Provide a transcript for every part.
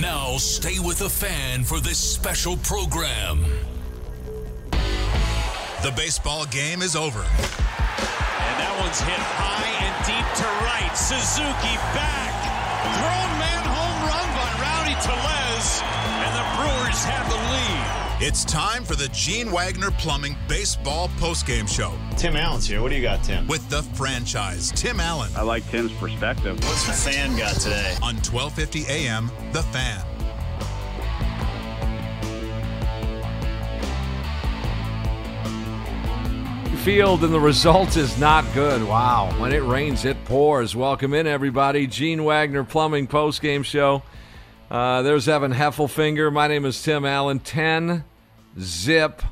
Now stay with the fan for this special program. The baseball game is over. And that one's hit high and deep to right. Suzuki back. Grown man home run by Rowdy Tellez. It's time for the Gene Wagner Plumbing Baseball Postgame Show Tim Allen's here. What do you got, Tim? with the franchise Tim Allen I like Tim's perspective. What's the fan got today? on 1250 AM The Fan. field and the result is not good. Wow. When it rains, it pours. Welcome in, everybody. Gene Wagner Plumbing Post Game Show. Uh, there's Evan Heffelfinger. My name is Tim Allen. 10 zip,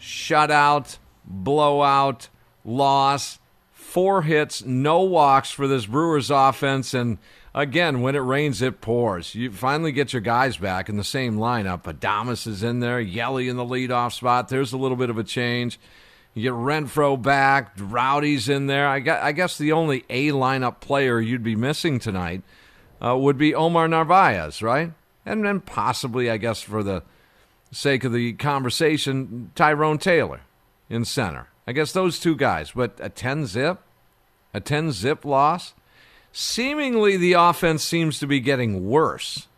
shutout, blowout, loss, four hits, no walks for this Brewers offense. And again, when it rains, it pours. You finally get your guys back in the same lineup. Adames is in there, Yelly in the leadoff spot. There's a little bit of a change. You get Renfroe back, Rowdy's in there. I, guess the only A lineup player you'd be missing tonight uh, would be Omar Narvaez, right? And then possibly, I guess, for the sake of the conversation, Tyrone Taylor in center. I guess those two guys. But a 10 zip? A 10 zip loss? Seemingly, the offense seems to be getting worse.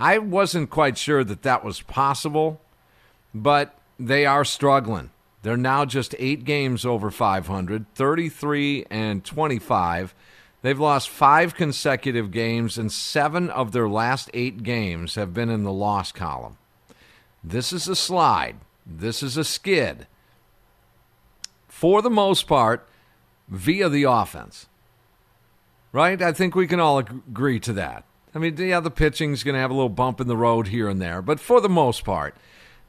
I wasn't quite sure that that was possible, but they are struggling. They're now just eight games over 500, 33 and 25. They've lost five consecutive games, and seven of their last eight games have been in the loss column. This is a slide. This is a skid. For the most part, via the offense. Right? I think we can all agree to that. I mean, yeah, the pitching's going to have a little bump in the road here and there, but for the most part,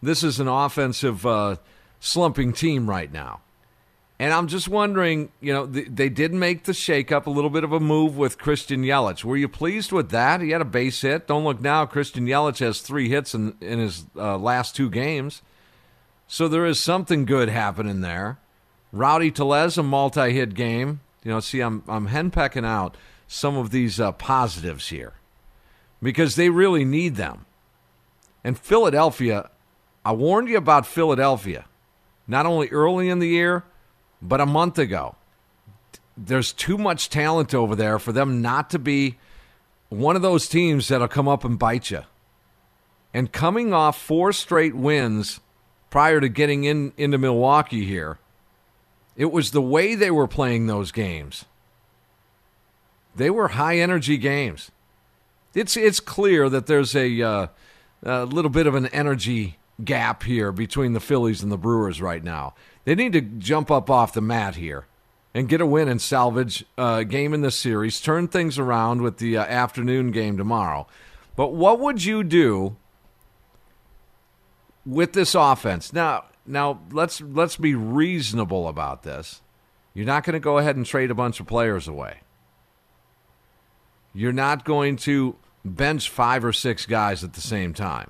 this is an offensive uh, slumping team right now. And I'm just wondering, you know, th- they did make the shakeup, a little bit of a move with Christian Yelich. Were you pleased with that? He had a base hit. Don't look now. Christian Yelich has three hits in, in his uh, last two games. So there is something good happening there. Rowdy Tellez, a multi hit game. You know, see, I'm, I'm henpecking out some of these uh, positives here because they really need them. And Philadelphia, I warned you about Philadelphia, not only early in the year, but a month ago. There's too much talent over there for them not to be one of those teams that'll come up and bite you. And coming off four straight wins prior to getting in into Milwaukee here, it was the way they were playing those games. They were high energy games. It's it's clear that there's a, uh, a little bit of an energy gap here between the Phillies and the Brewers right now. They need to jump up off the mat here and get a win and salvage a game in this series. Turn things around with the uh, afternoon game tomorrow. But what would you do with this offense? Now, now let's let's be reasonable about this. You're not going to go ahead and trade a bunch of players away. You're not going to bench five or six guys at the same time.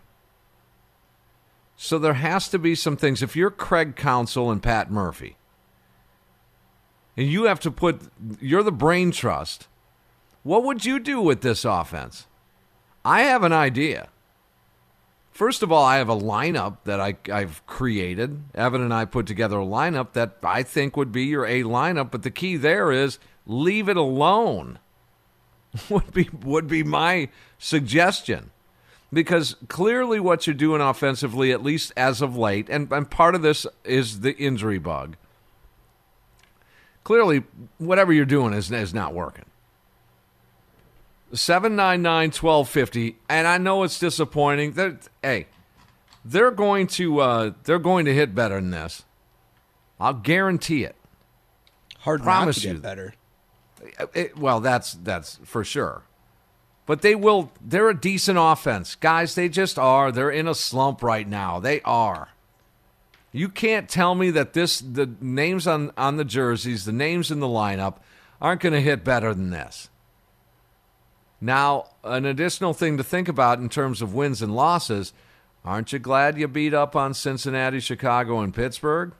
So there has to be some things. If you're Craig Counsell and Pat Murphy, and you have to put, you're the brain trust, what would you do with this offense? I have an idea. First of all, I have a lineup that I, I've created. Evan and I put together a lineup that I think would be your A lineup, but the key there is leave it alone. would be would be my suggestion because clearly what you're doing offensively, at least as of late, and, and part of this is the injury bug. Clearly, whatever you're doing is, is not working. 799 1250 and I know it's disappointing. They're, hey, they're going to uh, they're going to hit better than this. I'll guarantee it. Hard Promise not to get you. better. It- well, that's that's for sure. But they will. They're a decent offense, guys. They just are. They're in a slump right now. They are. You can't tell me that this the names on on the jerseys, the names in the lineup, aren't going to hit better than this. Now, an additional thing to think about in terms of wins and losses, aren't you glad you beat up on Cincinnati, Chicago, and Pittsburgh?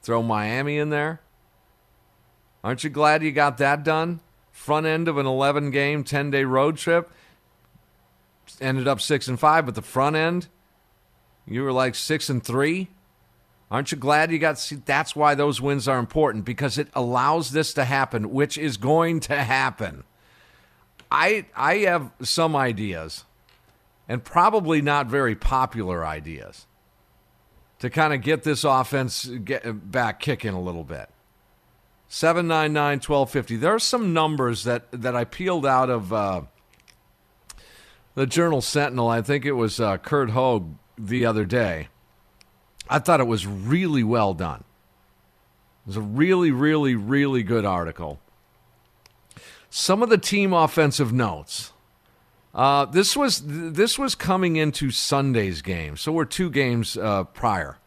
Throw Miami in there. Aren't you glad you got that done? Front end of an 11 game, 10 day road trip. Ended up 6 and 5, but the front end, you were like 6 and 3. Aren't you glad you got see that's why those wins are important because it allows this to happen, which is going to happen. I I have some ideas and probably not very popular ideas to kind of get this offense get back kicking a little bit. 799 1250. There are some numbers that, that I peeled out of uh, the Journal Sentinel. I think it was uh, Curt Hogg the other day. I thought it was really well done. It was a really, really, really good article. Some of the team offensive notes. Uh, this was this was coming into Sunday's game, so we're two games uh, prior,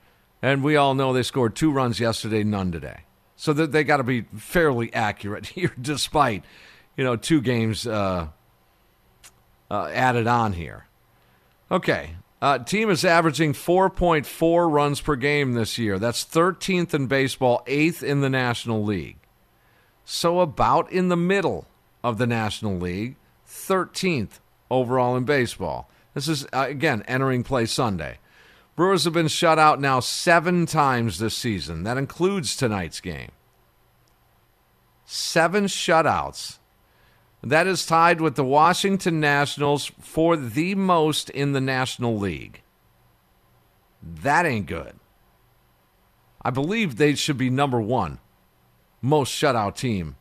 and we all know they scored two runs yesterday, none today. So they got to be fairly accurate here, despite you know two games uh, uh, added on here. Okay, uh, team is averaging 4.4 runs per game this year. That's 13th in baseball, eighth in the National League. So about in the middle of the National League, 13th overall in baseball. This is, uh, again, entering play Sunday. Brewers have been shut out now seven times this season. That includes tonight's game. Seven shutouts. That is tied with the Washington Nationals for the most in the National League. That ain't good. I believe they should be number one most shutout team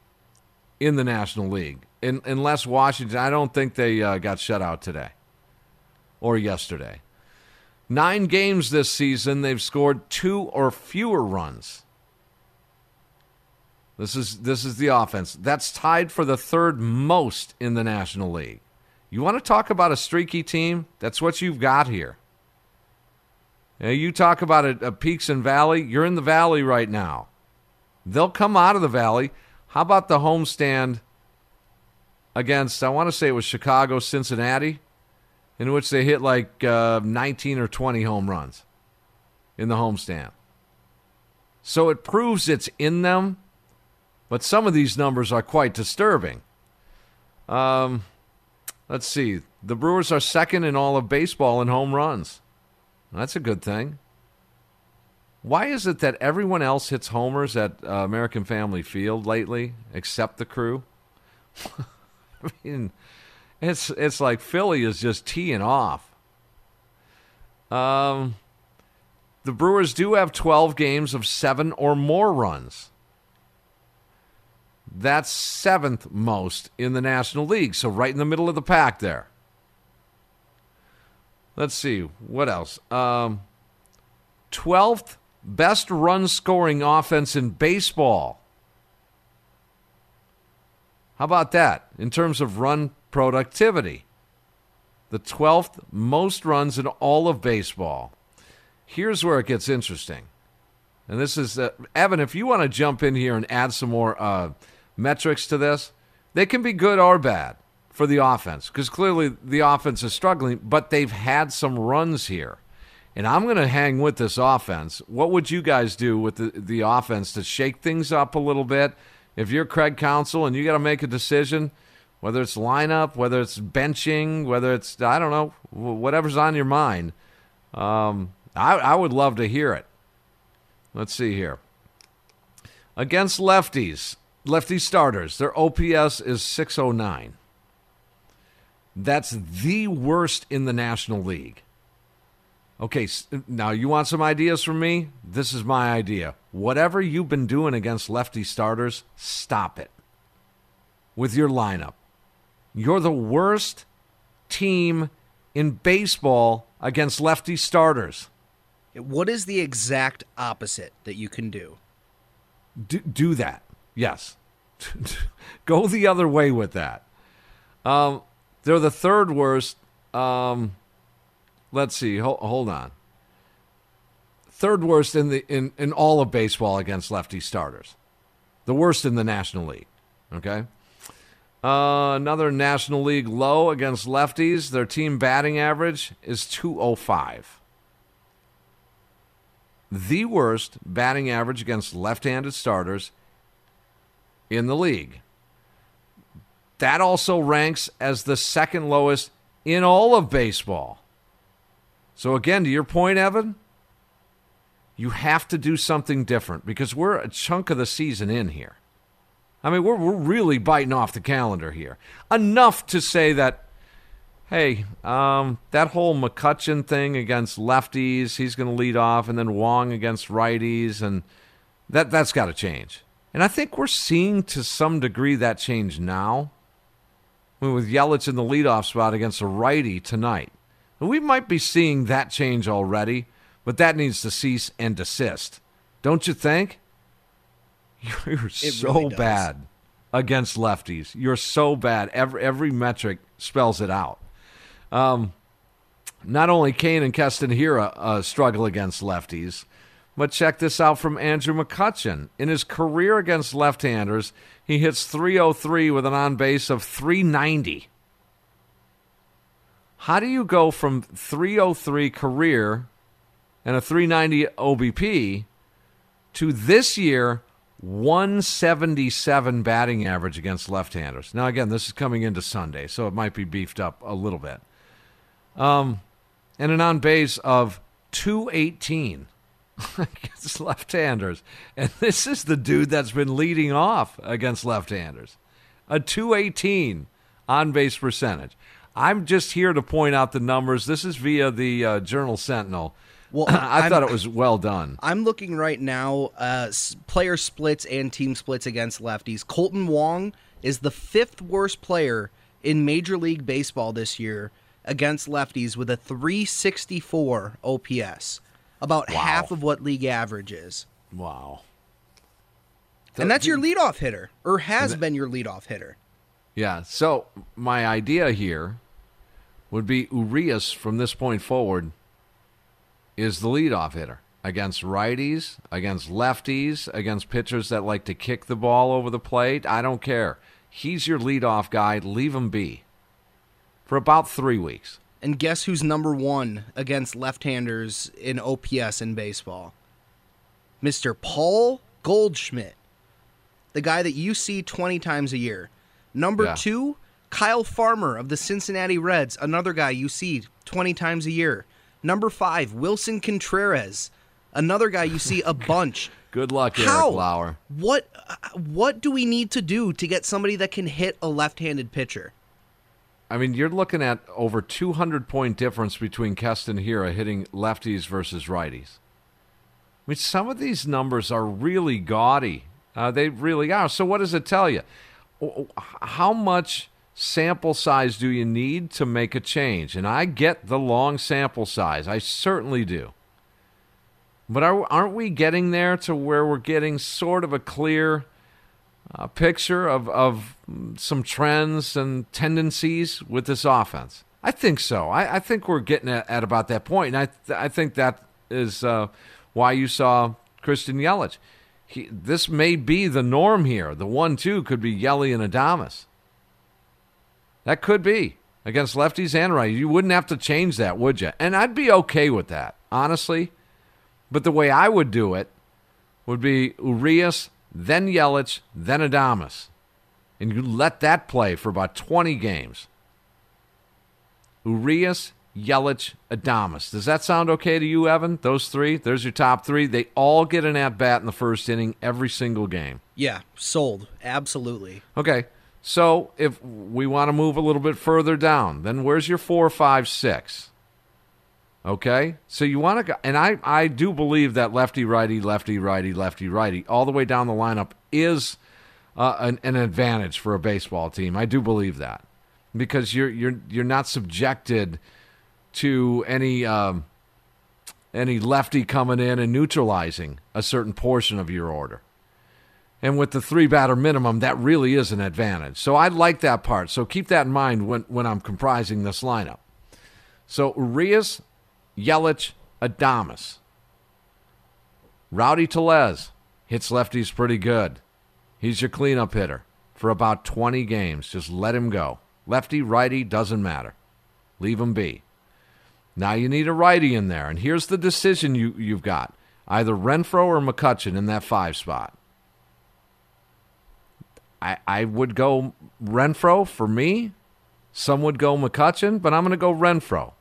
in the National League. In, unless Washington, I don't think they uh, got shut out today or yesterday. Nine games this season, they've scored two or fewer runs. This is this is the offense. That's tied for the third most in the National League. You want to talk about a streaky team? That's what you've got here. Now, you talk about a, a peaks and valley. You're in the valley right now. They'll come out of the valley. How about the homestand against? I want to say it was Chicago, Cincinnati, in which they hit like uh, 19 or 20 home runs in the homestand. So it proves it's in them but some of these numbers are quite disturbing. Um, let's see. The Brewers are second in all of baseball in home runs. That's a good thing. Why is it that everyone else hits homers at uh, American Family Field lately, except the crew? I mean, it's it's like Philly is just teeing off. Um, the Brewers do have 12 games of seven or more runs. That's seventh most in the National League. So right in the middle of the pack there. Let's see. What else? Um, 12th best run scoring offense in baseball. How about that in terms of run productivity? The 12th most runs in all of baseball. Here's where it gets interesting. And this is, uh, Evan, if you want to jump in here and add some more uh, metrics to this, they can be good or bad for the offense because clearly the offense is struggling, but they've had some runs here. And I'm going to hang with this offense. What would you guys do with the, the offense to shake things up a little bit? If you're Craig Counsell and you got to make a decision, whether it's lineup, whether it's benching, whether it's, I don't know, whatever's on your mind, um, I, I would love to hear it. Let's see here. Against lefties, lefty starters, their OPS is 609. That's the worst in the National League. Okay, now you want some ideas from me? This is my idea. Whatever you've been doing against lefty starters, stop it with your lineup. You're the worst team in baseball against lefty starters. What is the exact opposite that you can do? Do, do that. Yes. Go the other way with that. Um, they're the third worst. Um, let's see. Hold, hold on. Third worst in the in, in all of baseball against lefty starters. The worst in the National League. Okay. Uh, another National League low against lefties. Their team batting average is 205. The worst batting average against left handed starters in the league. That also ranks as the second lowest in all of baseball. So, again, to your point, Evan, you have to do something different because we're a chunk of the season in here. I mean, we're, we're really biting off the calendar here. Enough to say that, hey, um, that whole McCutchen thing against lefties, he's going to lead off, and then Wong against righties, and that, that's got to change. And I think we're seeing to some degree that change now. I mean, with Yelich in the leadoff spot against a righty tonight. We might be seeing that change already, but that needs to cease and desist. Don't you think? You're so really bad against lefties. You're so bad. Every every metric spells it out. Um, not only Cain and Keston Hiura uh, struggle against lefties, but check this out from Andrew McCutchen. In his career against left-handers, he hits 303 with an on base of 390. How do you go from 303 career and a 390 OBP to this year 177 batting average against left-handers. Now again, this is coming into Sunday, so it might be beefed up a little bit. Um, and an on base of 218 against left-handers, and this is the dude that's been leading off against left-handers. A 218 on base percentage. I'm just here to point out the numbers. This is via the uh, Journal Sentinel. Well, I I'm- thought it was well done. I'm looking right now, uh, player splits and team splits against lefties. Kolten Wong is the fifth worst player in Major League Baseball this year against lefties with a 364 OPS, about half of what league average is. Wow. And that's your leadoff hitter, or has been your leadoff hitter. Yeah. So my idea here would be Urias from this point forward is the leadoff hitter against righties, against lefties, against pitchers that like to kick the ball over the plate. I don't care. He's your leadoff guy. Leave him be for about three weeks. And guess who's number one against left-handers in OPS in baseball? Mr. Paul Goldschmidt, the guy that you see 20 times a year. Number Yeah. two, Kyle Farmer of the Cincinnati Reds, another guy you see 20 times a year. Number five, Willson Contreras, another guy you see a bunch. Good luck, How? Eric Lauer. What what do we need to do to get somebody that can hit a left-handed pitcher? I mean, you're looking at over 200 point difference between Keston Hiura hitting lefties versus righties. I mean, some of these numbers are really gaudy. Uh, they really are. So, what does it tell you? How much sample size do you need to make a change? And I get the long sample size. I certainly do. But are, aren't we getting there to where we're getting sort of a clear uh, picture of, of some trends and tendencies with this offense? I think so. I, I think we're getting at, at about that point. and I th- I think that is uh, why you saw Christian Yelich. He, this may be the norm here. The one-two could be Yelly and Adames. That could be against lefties and righties. You wouldn't have to change that, would you? And I'd be okay with that, honestly. But the way I would do it would be Urias, then Yelich, then Adames. And you let that play for about 20 games. Urias, Yelich, Adames. Does that sound okay to you, Evan? Those three? There's your top three. They all get an at bat in the first inning every single game. Yeah, sold. Absolutely. Okay. So if we want to move a little bit further down, then where's your four, five, six? Okay. So you want to go, and I, I do believe that lefty, righty, lefty, righty, lefty, righty, all the way down the lineup is uh, an, an advantage for a baseball team. I do believe that because you're you're you're not subjected to any um, any lefty coming in and neutralizing a certain portion of your order. And with the three batter minimum, that really is an advantage. So I like that part. So keep that in mind when, when I'm comprising this lineup. So Urias, Yelich, Adames. Rowdy Tellez hits lefties pretty good. He's your cleanup hitter for about 20 games. Just let him go. Lefty, righty, doesn't matter. Leave him be. Now you need a righty in there, and here's the decision you, you've got either Renfroe or McCutchen in that five spot. I, I would go Renfroe for me. Some would go McCutchen, but I'm going to go Renfroe.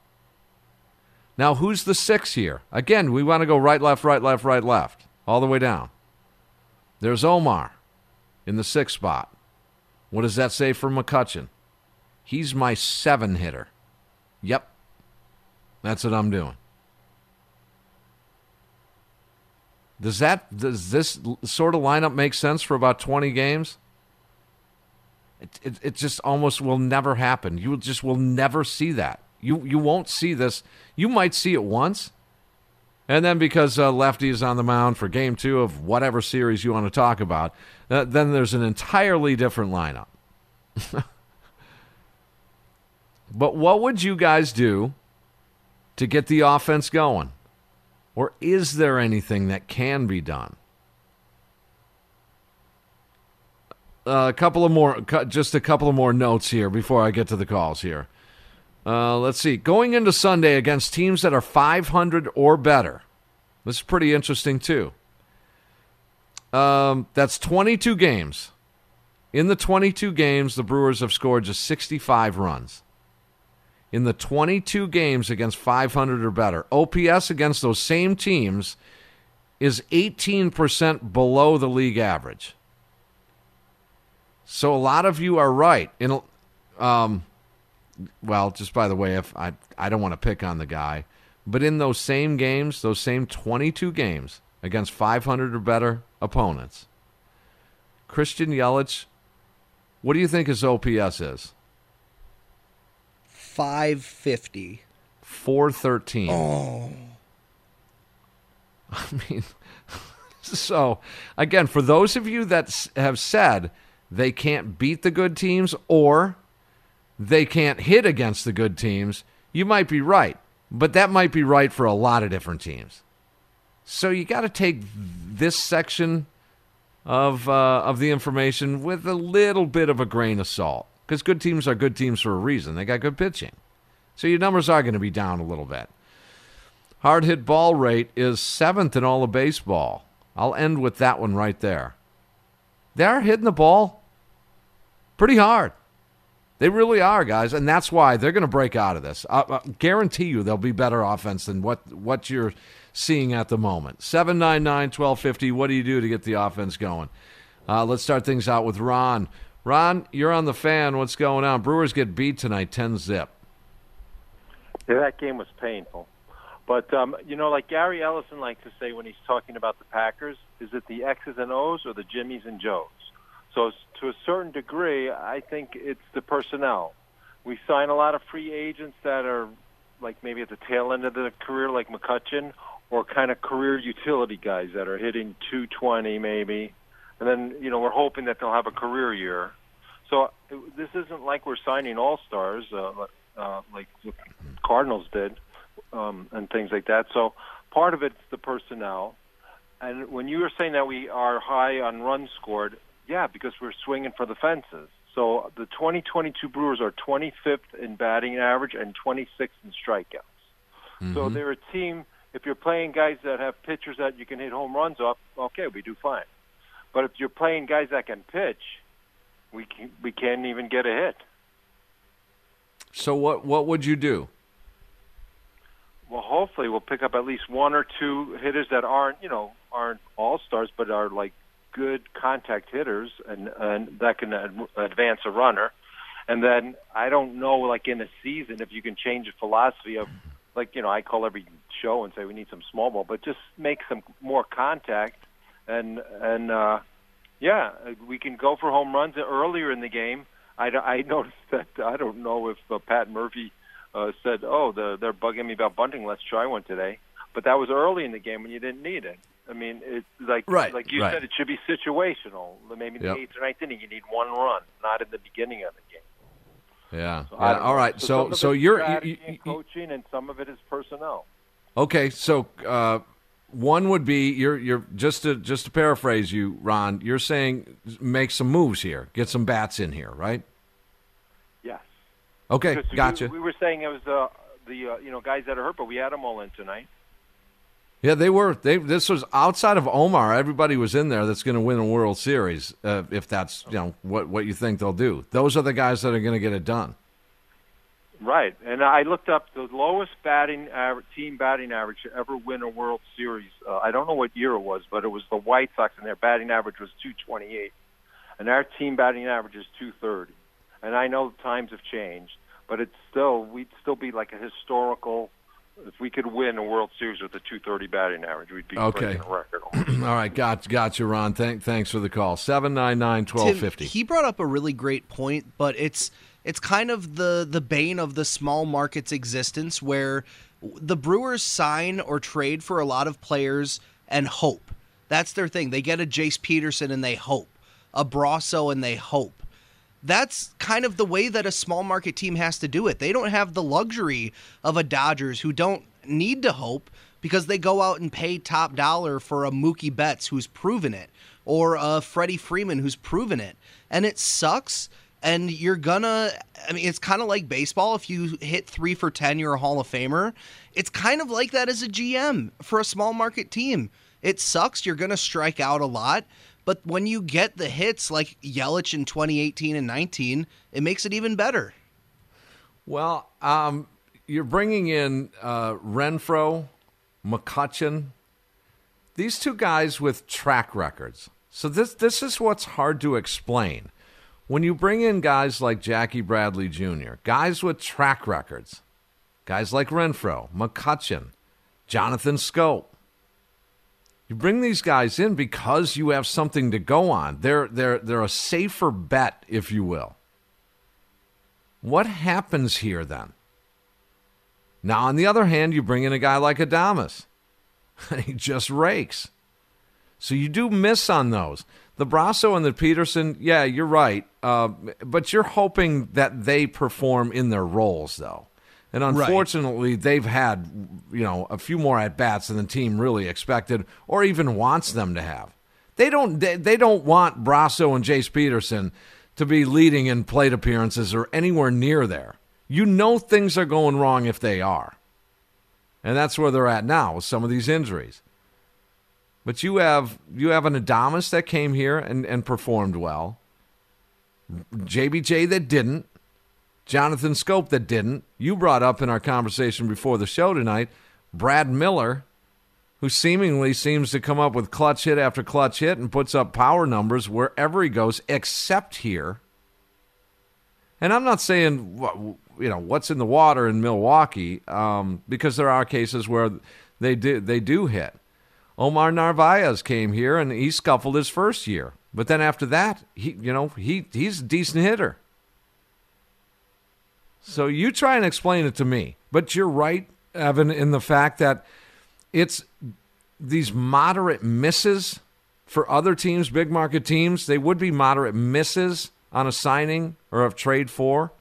Now, who's the six here? Again, we want to go right, left, right, left, right, left, all the way down. There's Omar in the sixth spot. What does that say for McCutchen? He's my seven hitter. Yep. That's what I'm doing. Does that does this sort of lineup make sense for about 20 games? It, it, it just almost will never happen. You just will never see that. You you won't see this. You might see it once, and then because uh, Lefty is on the mound for Game Two of whatever series you want to talk about, uh, then there's an entirely different lineup. but what would you guys do to get the offense going? Or is there anything that can be done? Uh, a couple of more, just a couple of more notes here before I get to the calls here. Uh, let's see. Going into Sunday against teams that are 500 or better. This is pretty interesting, too. Um, that's 22 games. In the 22 games, the Brewers have scored just 65 runs. In the 22 games against 500 or better, OPS against those same teams is 18% below the league average. So a lot of you are right. In, um, well, just by the way, if I I don't want to pick on the guy, but in those same games, those same 22 games against 500 or better opponents, Christian Yelich, what do you think his OPS is? 550. 413. Oh. I mean, so again, for those of you that have said they can't beat the good teams or they can't hit against the good teams, you might be right. But that might be right for a lot of different teams. So you got to take this section of uh, of the information with a little bit of a grain of salt because good teams are good teams for a reason. They got good pitching, so your numbers are going to be down a little bit. Hard hit ball rate is seventh in all of baseball. I'll end with that one right there. They are hitting the ball pretty hard. They really are, guys, and that's why they're going to break out of this. I, I guarantee you they'll be better offense than what what you're seeing at the moment. 799 1250. What do you do to get the offense going? Uh, let's start things out with Ron. Ron, you're on the fan. What's going on? Brewers get beat tonight, 10 zip. Yeah, that game was painful. But, um, you know, like Gary Ellerson likes to say when he's talking about the Packers, is it the X's and O's or the Jimmies and Joes? So to a certain degree, I think it's the personnel. We sign a lot of free agents that are like maybe at the tail end of the career, like McCutchen, or kind of career utility guys that are hitting 220 maybe, and then you know we're hoping that they'll have a career year. So this isn't like we're signing all stars uh, uh, like the Cardinals did, um, and things like that. So part of it's the personnel. And when you were saying that we are high on runs scored, yeah, because we're swinging for the fences. So the 2022 Brewers are 25th in batting average and 26th in strikeouts. Mm-hmm. So they're a team. If you're playing guys that have pitchers that you can hit home runs off, okay, we do fine. But if you're playing guys that can pitch, we can, we can't even get a hit. So what what would you do? Well, hopefully we'll pick up at least one or two hitters that aren't you know aren't all stars, but are like good contact hitters and and that can advance a runner. And then I don't know, like in a season, if you can change the philosophy of, like you know, I call every show and say we need some small ball, but just make some more contact, and and uh, yeah, we can go for home runs earlier in the game. I, I noticed that I don't know if uh, Pat Murphy uh, said, "Oh, the, they're bugging me about bunting. Let's try one today." but that was early in the game when you didn't need it. I mean, it's like Right, like you right. said, it should be situational. Maybe in Yep. the eighth or ninth inning, you need one run, not in the beginning of the game. Yeah. So yeah. All right. some So so you're you, you, and coaching, and some of it is personnel. Okay, so uh, one would be you're you're just to just to paraphrase you, Ron. You're saying make some moves here, get some bats in here, right? Yes. Okay, Because we- gotcha. We, were saying it was uh, the uh, you know guys that are hurt, but we had them all in tonight. Yeah, they were. They this was outside of Omar. Everybody was in there that's going to win a World Series. Uh, if that's you know what what you think they'll do. Those are the guys that are going to get it done. Right, and I looked up the lowest batting average, team batting average to ever win a World Series. Uh, I don't know what year it was, but it was the White Sox, and their batting average was 228, and our team batting average is 230. And I know times have changed, but it's still we'd still be like a historical. If we could win a World Series with a 230 batting average, we'd be Okay. breaking a record. All right, got got you, Ron. Thank thanks for the call. Seven nine nine twelve Tim, fifty. He brought up a really great point, but it's it's kind of the the bane of the small market's existence where the Brewers sign or trade for a lot of players and hope. That's their thing. They get a Jace Peterson and they hope. A Brosseau and they hope. That's kind of the way that a small market team has to do it. They don't have the luxury of a Dodgers who don't need to hope because they go out and pay top dollar for a Mookie Betts who's proven it or a Freddie Freeman who's proven it. And it sucks. And you're gonna, I mean, it's kind of like baseball. If you hit three for 10, you're a Hall of Famer. It's kind of like that as a GM for a small market team. It sucks. You're gonna strike out a lot. But when you get the hits like Yelich in 2018 and 19, it makes it even better. Well, um, you're bringing in uh, Renfroe, McCutchen, these two guys with track records. So this this is what's hard to explain. When you bring in guys like Jackie Bradley Jr., guys with track records, guys like Renfroe, McCutchen, Jonathan Schoop, you bring these guys in because you have something to go on. They're they're they're a safer bet, if you will. What happens here then? Now, on the other hand, you bring in a guy like Adames. he just rakes. So you do miss on those. The Brosseau and the Peterson, yeah, you're right. Uh, but you're hoping that they perform in their roles, though. And unfortunately, they've had, you know, a few more at bats than the team really expected or even wants them to have. They don't. They, they don't want Brosseau and Jace Peterson to be leading in plate appearances or anywhere near there. You know things are going wrong if they are, and that's where they're at now with some of these injuries. But you have you have an Adames that came here and, and performed well. JBJ that didn't. Jonathan Schoop that didn't. You brought up in our conversation before the show tonight, Brad Miller, who seemingly seems to come up with clutch hit after clutch hit and puts up power numbers wherever he goes, except here. And I'm not saying you know what's in the water in Milwaukee, um, because there are cases where they do they do hit. Omar Narvaez came here and he scuffled his first year, but then after that, he you know he he's a decent hitter. So you try and explain it to me, but you're right, Evan, in the fact that it's these moderate misses for other teams, big market teams. They would be moderate misses on a signing or a trade for.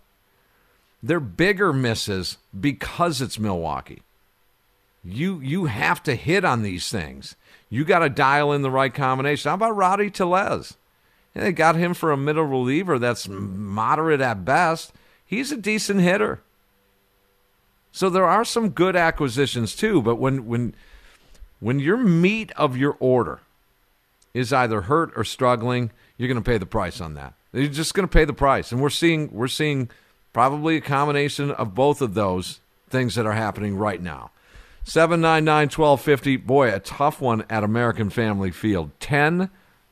They're bigger misses because it's Milwaukee. You you have to hit on these things. You got to dial in the right combination. How about Rowdy Tellez? They got him for a middle reliever that's moderate at best. He's a decent hitter. So there are some good acquisitions too, but when when when your meat of your order is either hurt or struggling, you're going to pay the price on that. You're just going to pay the price, and we're seeing we're seeing probably a combination of both of those things that are happening right now. 799 1250. Boy, a tough one at American Family Field. 10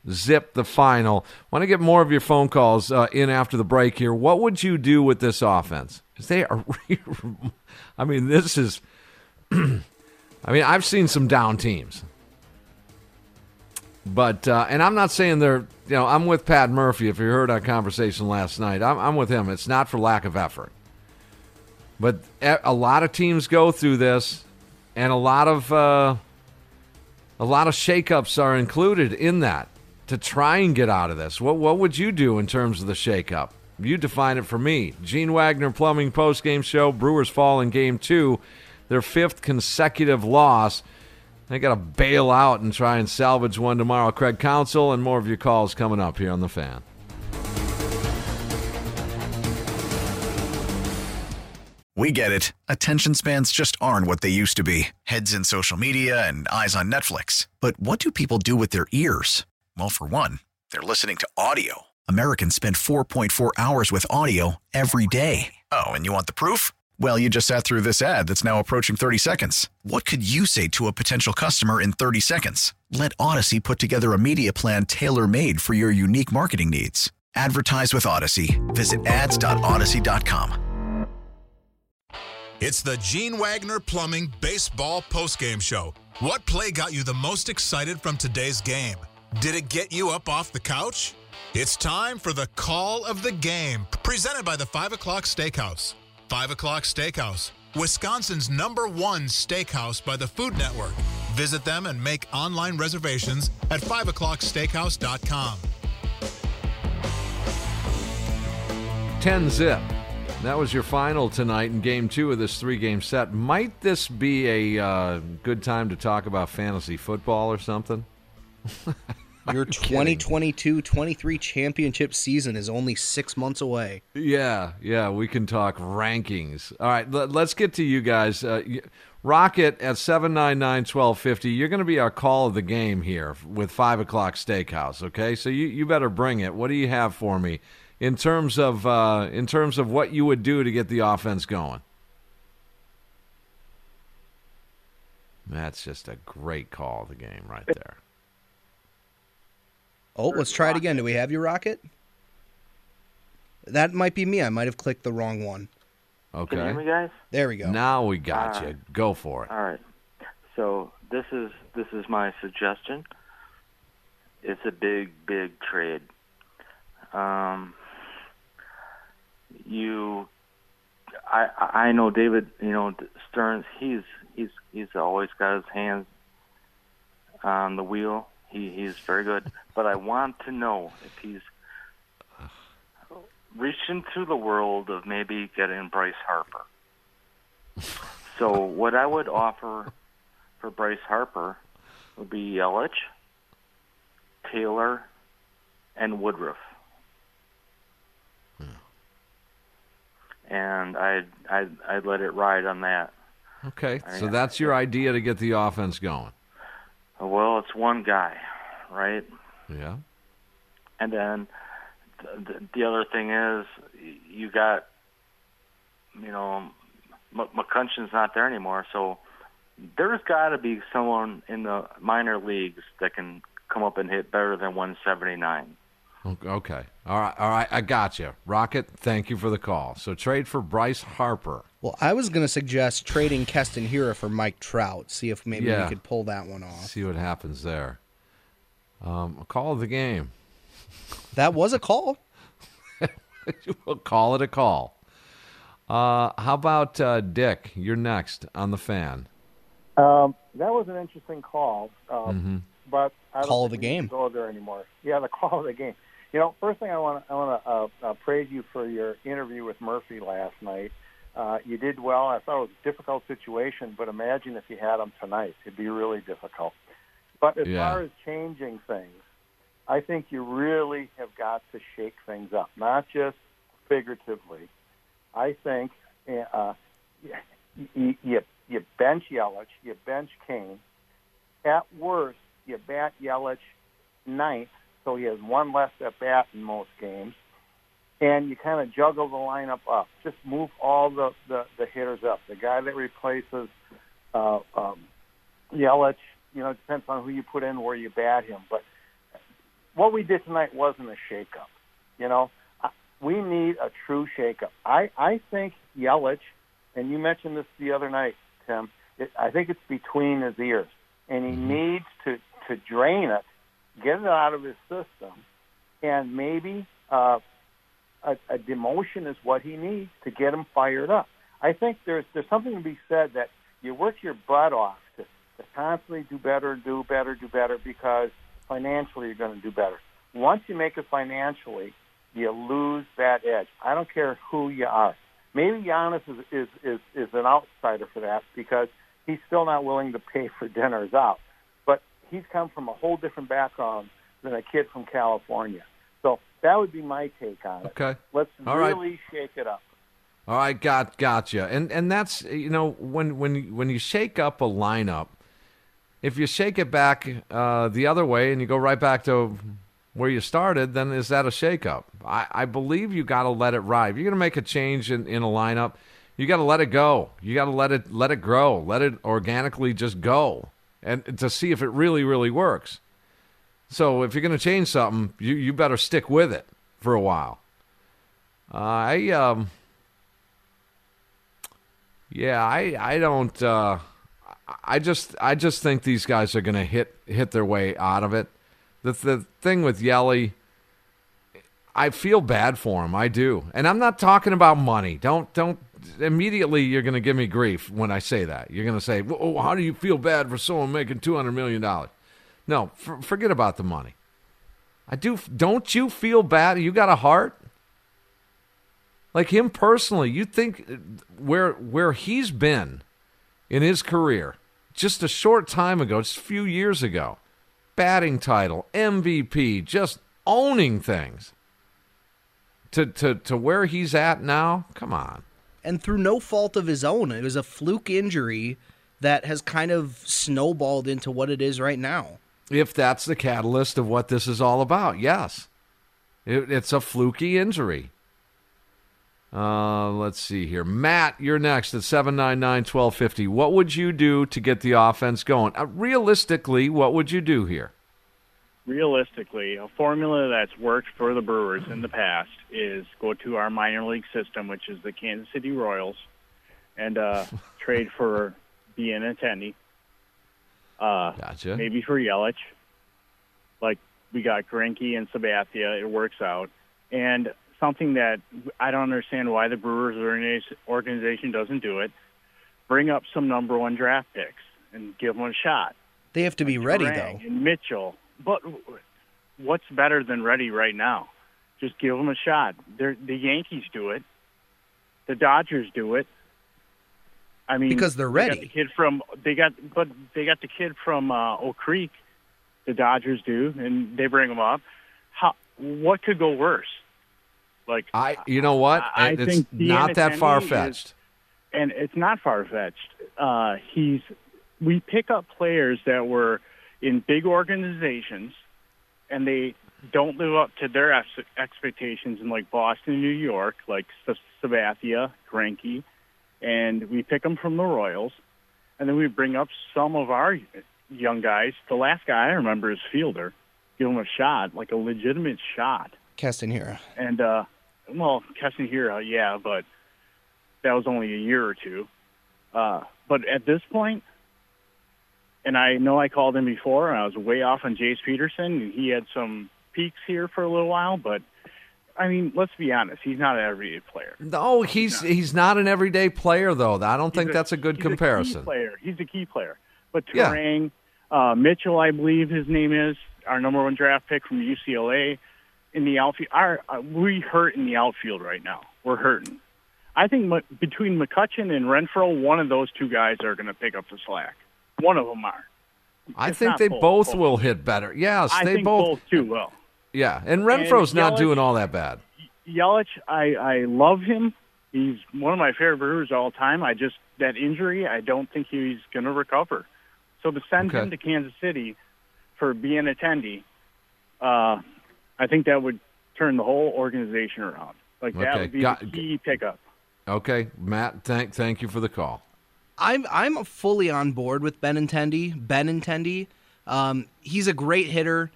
zip the final. Want to get more of your phone calls uh, in after the break here. What would you do with this offense? 'Cause they are, I mean, this is, I mean, I've seen some down teams. But, uh, and I'm not saying they're, you know, I'm with Pat Murphy. If you heard our conversation last night, I'm, I'm with him. It's not for lack of effort. But a a lot of teams go through this and a lot of uh, a lot of shakeups are included in that to try and get out of this. What what would you do in terms of the shakeup? You define it for me. Gene Wagner Plumbing post game show. Brewers fall in game two, their fifth consecutive loss. They got to bail out and try and salvage one tomorrow. Craig Counsell and more of your calls coming up here on the fan. We get it. Attention spans just aren't what they used to be heads in social media and eyes on Netflix. But what do people do with their ears? Well, for one, they're listening to audio. Americans spend 4.4 hours with audio every day. Oh, and you want the proof? Well, you just sat through this ad that's now approaching 30 seconds. What could you say to a potential customer in 30 seconds? Let Odyssey put together a media plan tailor made for your unique marketing needs. Advertise with Odyssey. Visit ads.odyssey.com. It's the Gene Wagner Plumbing Baseball Postgame Show. What play got you the most excited from today's game? Did it get you up off the couch? It's time for the call of the game, presented by the 5 o'clock steakhouse. 5 o'clock steakhouse, Wisconsin's number one steakhouse by the Food Network. Visit them and make online reservations at 5o'clocksteakhouse.com. 10 zip. That was your final tonight in game two of this three game set. Might this be a uh, good time to talk about fantasy football or something? Your 2022 23 championship season is only six months away. Yeah, yeah, we can talk rankings. All right, let, us get to you guys. Uh, Rocket at 799 1250. You're going to be our call of the game here with 5 o'clock steakhouse, okay? So you, you better bring it. What do you have for me in terms of uh, in terms of what you would do to get the offense going? That's just a great call of the game right there. Oh, let's try it again. Do we have your Rocket? That might be me. I might have clicked the wrong one. Okay. Can you hear me, guys? There we go. Now we got All you. right. Go for it. All right. So this is this is my suggestion. It's a big, big trade. Um, you, I, I know David. You know Stearns. He's he's he's always got his hands on the wheel. He he's very good. But I want to know if he's reaching through the world of maybe getting Bryce Harper. So what I would offer for Bryce Harper would be Yelich, Taylor, and Woodruff. Hmm. And I'd, I'd I'd let it ride on that. Okay, so that's your idea to get the offense going. Well, it's one guy, right? Yeah. And then the, the other thing is, you got, you know, M- McCutchen's not there anymore, so there's got to be someone in the minor leagues that can come up and hit better than 179. Okay. All right. All right. I got you. Rocket, thank you for the call. So trade for Bryce Harper. Well, I was going to suggest trading Keston Hiura for Mike Trout. See if maybe Yeah. we could pull that one off. See what happens there. Um, a call of the game. That was a call. we'll call it a call. Uh, how about uh, Dick? You're next on the fan. Um, that was an interesting call, um, Mhm. but I don't Call of the game. can Go there anymore? Yeah, the call of the game. You know, first thing I want to I want to uh, uh, praise you for your interview with Murphy last night. Uh, you did well. I thought it was a difficult situation, but imagine if you had him tonight. It'd be really difficult. But as Yeah. far as changing things, I think you really have got to shake things up, not just figuratively. I think uh, you, you, you bench Yelich, you bench Cain. At worst, you bat Yelich ninth, so he has one less at bat in most games. And you kind of juggle the lineup up. Just move all the, the, the hitters up. The guy that replaces uh, um, Yelich, you know, it depends on who you put in, where you bat him. But what we did tonight wasn't a shakeup. You know, we need a true shakeup. I I think Yelich, and you mentioned this the other night, Tim. It, I think it's between his ears, and he needs to to drain it, get it out of his system, and maybe uh, a, a demotion is what he needs to get him fired up. I think there's there's something to be said that you work your butt off to, to constantly do better, do better, do better because financially you're going to do better. Once you make it financially, you lose that edge. I don't care who you are. Maybe Giannis is is is, is an outsider for that because he's still not willing to pay for dinners out. But he's come from a whole different background than a kid from California. So that would be my take on it. Okay. Let's All right. really shake it up. All right, got gotcha. And and that's you know when when when you shake up a lineup, if you shake it back uh, the other way and you go right back to where you started, then is that a shakeup? I, I believe you got to let it ride. You're going to make a change in, in a lineup, you got to let it go. You got to let it let it grow. Let it organically just go, and to see if it really really works. So if you're going to change something, you you better stick with it for a while. Uh, I um. Yeah, I I don't. Uh, I just I just think these guys are going to hit hit their way out of it. The the thing with Yelly, I feel bad for him. I do, and I'm not talking about money. Don't don't immediately. You're going to give me grief when I say that. You're going to say, "Oh, how do you feel bad for someone making two hundred million dollars?" No, for, forget about the money. I do. Don't you feel bad? You got a heart. Like him personally, you think uh, where where he's been in his career just a short time ago, just a few years ago, batting title, MVP, just owning things. To to to where he's at now, come on. and through no fault of his own. It was a fluke injury that has kind of snowballed into what it is right now. If that's the catalyst of what this is all about, yes, it, it's a fluky injury. Uh, let's see here. Matt, you're next at 799 1250. What would you do to get the offense going? Uh, realistically, what would you do here? realistically, a formula that's worked for the Brewers in the past is go to our minor league system, which is the Kansas City Royals, and uh, trade for Benintendi. Uh, Gotcha. Maybe for Yelich. Like we got Greinke and Sabathia, it works out. And something that I don't understand why the Brewers organiz- organization doesn't do it: bring up some number one draft picks and give them a shot. They have to be ready Turang though. And Mitchell. But what's better than ready right now? Just give them a shot. They're, the Yankees do it. The Dodgers do it. I mean, Because they're they got ready. the kid from they got, but they got the kid from uh, Oak Creek. The Dodgers do, and they bring him up. How? What could go worse? Like I, you know what? I it's think not that far fetched. and it's not far fetched. Uh, he's we pick up players that were in big organizations, and they don't live up to their ex- expectations in like Boston, New York, like S- Sabathia, Greinke, and we pick them from the Royals, and then we bring up some of our young guys. The last guy I remember is Fielder. Give him a shot, like a legitimate shot. Keston Hiura. And uh well, Keston Hiura, yeah, but that was only a year or two. Uh but at this point and I know I called him before and I was way off on Jace Peterson and he had some peaks here for a little while, but I mean, let's be honest, he's not an everyday player. No, he's he's not an everyday player though. I don't think a- that's a good he's comparison. A player. He's a key player. But Yeah. Turang, uh, Mitchell, I believe his name is our number one draft pick from UCLA. In the outfield, our uh, we hurt in the outfield right now. We're hurting. I think M- between McCutchen and Renfroe, one of those two guys are going to pick up the slack. One of them are. I It's think they both, both will hit better. Yes, I they think both. both too will. Yeah, and Renfroe's not Yelich- doing all that bad. Yelich, I I love him. He's one of my favorite Brewers of all time. I just that injury, I don't think he's going to recover. So to send Okay. him to Kansas City for Benintendi, uh, I think that would turn the whole organization around. Like that Okay, would be got- the key pickup. Okay, Matt, thank thank you for the call. I'm I'm fully on board with Ben Benintendi. Benintendi, um, he's a great hitter,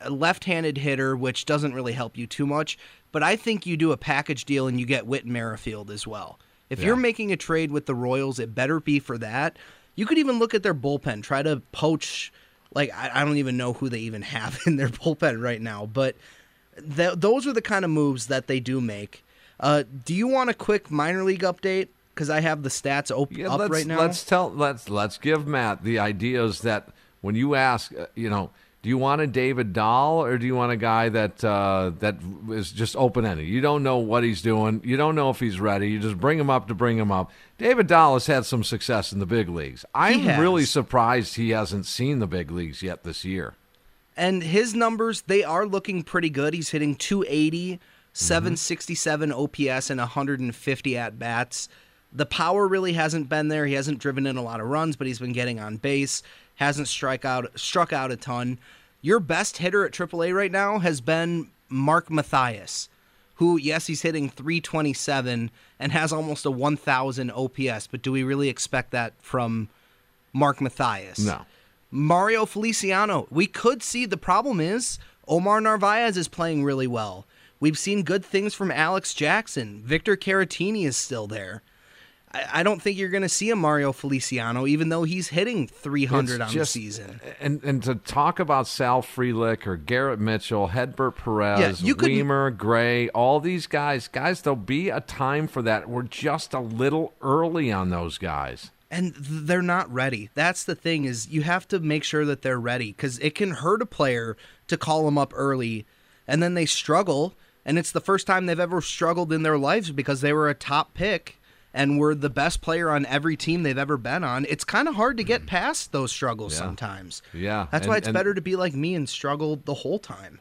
a left-handed hitter, which doesn't really help you too much. But I think you do a package deal and you get Whit Merrifield as well. If Yeah. you're making a trade with the Royals, it better be for that. You could even look at their bullpen, try to poach. Like I, I don't even know who they even have in their bullpen right now, but th- those are the kind of moves that they do make. Uh, do you want a quick minor league update? because I have the stats op- Yeah, up right now. Let's tell let's let's give Matt the ideas that when you ask, uh, you know, do you want a David Dahl or do you want a guy that uh, that is just open ended? You don't know what he's doing. You don't know if he's ready. You just bring him up to bring him up. David Dahl has had some success in the big leagues. I'm really surprised he hasn't seen the big leagues yet this year. And his numbers, they are looking pretty good. He's hitting 280, 767 OPS, and 150 at bats. The power really hasn't been there. He hasn't driven in a lot of runs, but he's been getting on base. Hasn't strike out, struck out a ton. Your best hitter at AAA right now has been Mark Mathias, who, yes, he's hitting 327 and has almost a 1,000 OPS. But do we really expect that from Mark Mathias? No. Mario Feliciano. We could see the problem is Omar Narvaez is playing really well. We've seen good things from Alex Jackson. Victor Caratini is still there. I, I don't think you're going to see a Mario Feliciano, even though he's hitting 300 It's on just- the season. And and to talk about Sal Frelick or Garrett Mitchell, Hedbert Perez, Yeah, you could- Wiemer, Gray, all these guys, guys, there'll be a time for that. We're just a little early on those guys. and they're not ready. That's the thing is you have to make sure that they're ready because it can hurt a player to call them up early, and then they struggle, and it's the first time they've ever struggled in their lives because they were a top pick and were the best player on every team they've ever been on. It's kind of hard to get mm. past those struggles Yeah. sometimes. Yeah, That's and- why it's and- better to be like me and struggle the whole time.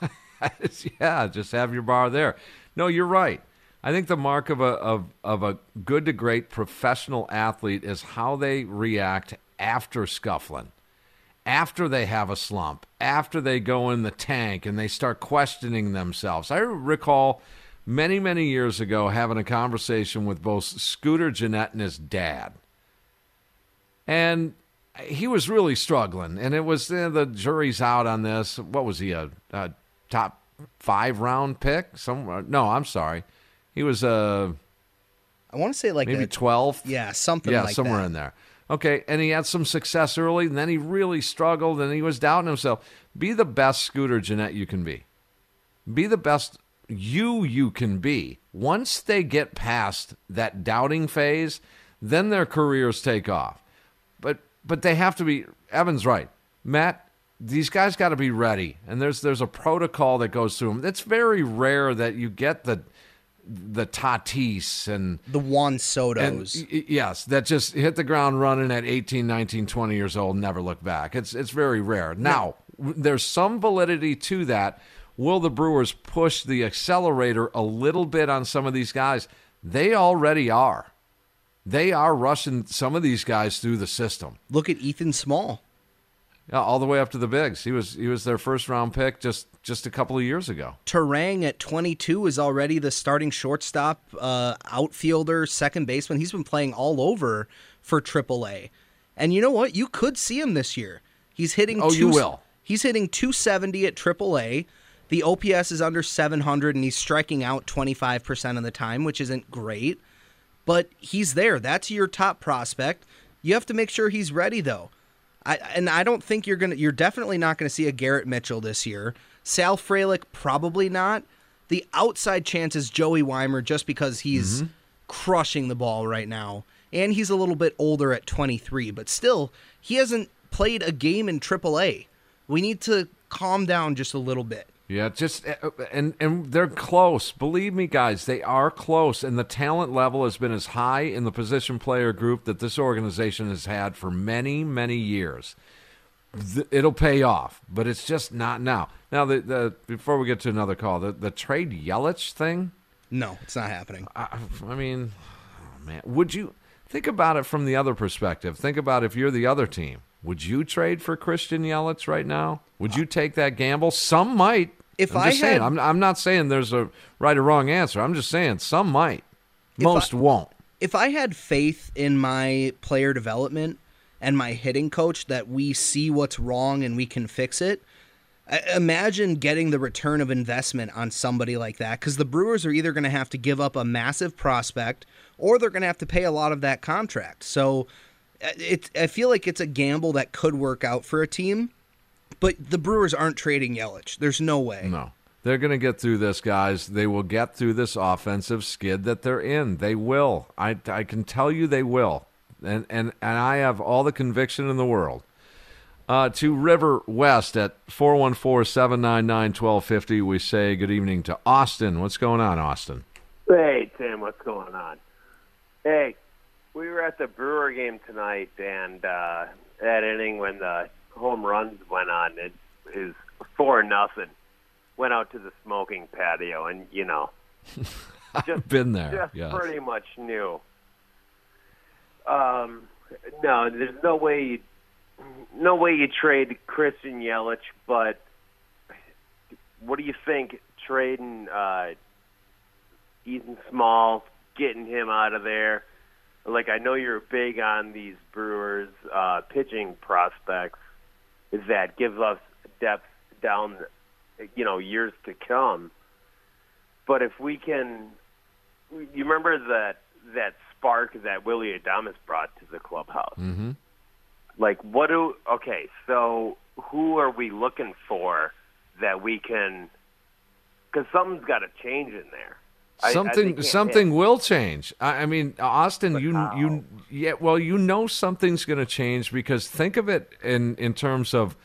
yeah, just have your bar there. No, you're right. I think the mark of a of, of a good to great professional athlete is how they react after scuffling, after they have a slump, after they go in the tank and they start questioning themselves. I recall many many years ago having a conversation with both Scooter Gennett and his dad, and he was really struggling, and it was eh, the jury's out on this. What was he a, a top five round pick? Some no, I'm sorry, he was a I want to say like maybe a- 12th. Yeah, something yeah, like somewhere that. in there. Okay, and he had some success early, and then he really struggled, and he was doubting himself. Be the best Scooter Gennett you can be. Be the best you you can be. Once they get past that doubting phase, then their careers take off. But but they have to be. Evan's right, Matt. These guys got to be ready, and there's there's a protocol that goes through them. It's very rare that you get the the Tatis and the Juan Sotos. y- yes, that just hit the ground running at 18, 19, 20 years old, never look back. It's it's very rare. Now, w- there's some validity to that. Will the Brewers push the accelerator a little bit on some of these guys? They already are. They are rushing some of these guys through the system. Look at Ethan Small. Yeah, all the way up to the bigs. He was he was their first round pick just just a couple of years ago. Turang at 22 is already the starting shortstop, uh, outfielder, second baseman. He's been playing all over for AAA. And you know what? You could see him this year. He's hitting. Oh, you will. He's hitting 270 at AAA. The OPS is under 700, and he's striking out 25% of the time, which isn't great. But he's there. That's your top prospect. You have to make sure he's ready, though. I, and I don't think you're gonna. You're definitely not gonna see a Garrett Mitchell this year. Sal Frelick probably not. The outside chance is Joey Wiemer, just because he's Mm-hmm. crushing the ball right now, and he's a little bit older at 23. But still, he hasn't played a game in AAA. We need to calm down just a little bit. Yeah, just uh, and and they're close. Believe me, guys, they are close, and the talent level has been as high in the position player group that this organization has had for many, many years. It'll pay off, but it's just not now. Now, the, the before we get to another call, the the trade Yelich thing. No, it's not happening. I, I mean, oh, man, would you think about it from the other perspective? Think about if you're the other team. Would you trade for Christian Yelich right now? Would you take that gamble? Some might. If I'm I just saying, I'm, I'm not saying there's a right or wrong answer. I'm just saying some might. Most I- won't. if I had faith in my player development and my hitting coach that we see what's wrong and we can fix it, imagine getting the return of investment on somebody like that because the Brewers are either going to have to give up a massive prospect or they're going to have to pay a lot of that contract. So it, I feel like it's a gamble that could work out for a team, but the Brewers aren't trading Yelich. There's no way. No. They're going to get through this, guys. They will get through this offensive skid that they're in. They will. I, I can tell you they will. And, and, and I have all the conviction in the world. Uh, to River West at 414 799 1250, we say good evening to Austin. What's going on, Austin? Hey, Tim, what's going on? Hey, we were at the Brewer game tonight, and uh, that inning when the home runs went on, it is four nothing. Went out to the smoking patio, and you know, I've been there. just yes. pretty much knew. Um, no, there's no way, you, no way you trade Christian Yelich. But what do you think trading uh, Ethan Small, getting him out of there? Like I know you're big on these Brewers uh, pitching prospects. That gives us depth down, you know, years to come. But if we can, you remember that that spark that Willy Adames brought to the clubhouse. Mm-hmm. Like, what do? Okay, so who are we looking for that we can? Because something's got to change in there. I- I something something will change. I, I mean, Austin, you you yeah, well, you know something's going to change because think of it in in terms of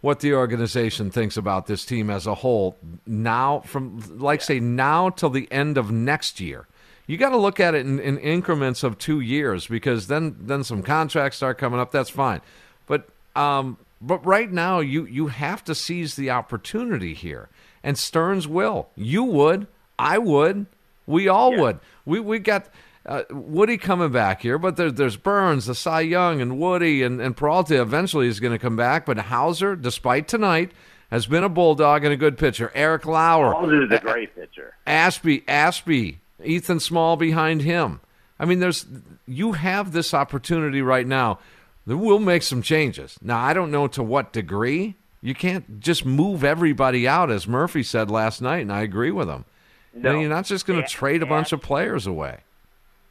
what the organization thinks about this team as a whole. Now, from like say now till the end of next year, you got to look at it in, in increments of two years because then then some contracts start coming up. That's fine, but um, but right now you you have to seize the opportunity here, and Stearns will. You would. I would. We all would. We we got uh, Woody coming back here, but there, there's Burnes, the Cy Young, and Woody, and, and Peralta eventually is going to come back. But Houser, despite tonight, has been a bulldog and a good pitcher. Eric Lauer, Houser's a great pitcher. Ashby, Ashby, Ethan Small behind him. I mean, there's you have this opportunity right now. We'll make some changes. Now, I don't know to what degree. You can't just move everybody out, as Murphy said last night, and I agree with him. No. You're not just going to trade a bunch of players away.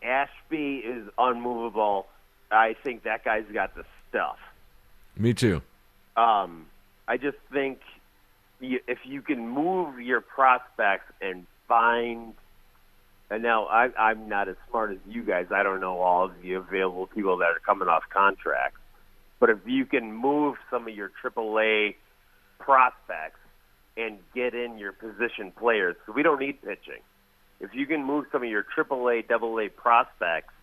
Ashby is unmovable. I think that guy's got the stuff. Me too. Um, I just think you, if you can move your prospects and find, and now I, I'm not as smart as you guys. I don't know all of the available people that are coming off contracts. But if you can move some of your AAA prospects and get in your position players, because we don't need pitching. If you can move some of your AAA, AA prospects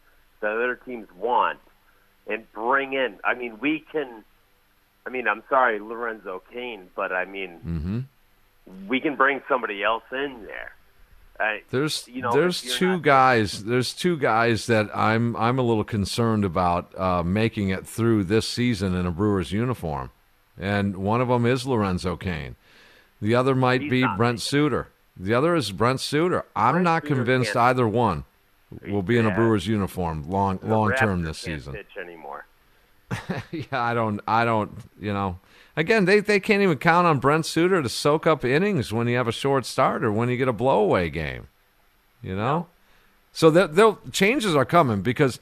that other teams want and bring in, I mean, we can. I mean, I'm sorry, Lorenzo Cain, but I mean, hmm we can bring somebody else in there. Uh, There's you know, there's two not- guys. There's two guys that I'm I'm a little concerned about uh, making it through this season in a Brewers uniform, and one of them is Lorenzo Cain. The other might He's be Brent Suter. The other is Brent Suter. I'm Brent not Suter convinced either one will be in a Brewers uniform long the long term this can't season. Pitch anymore. yeah, I don't, I don't, you know. Again, they, they can't even count on Brent Suter to soak up innings when you have a short start or when you get a blowaway game. You know, so they'll changes are coming because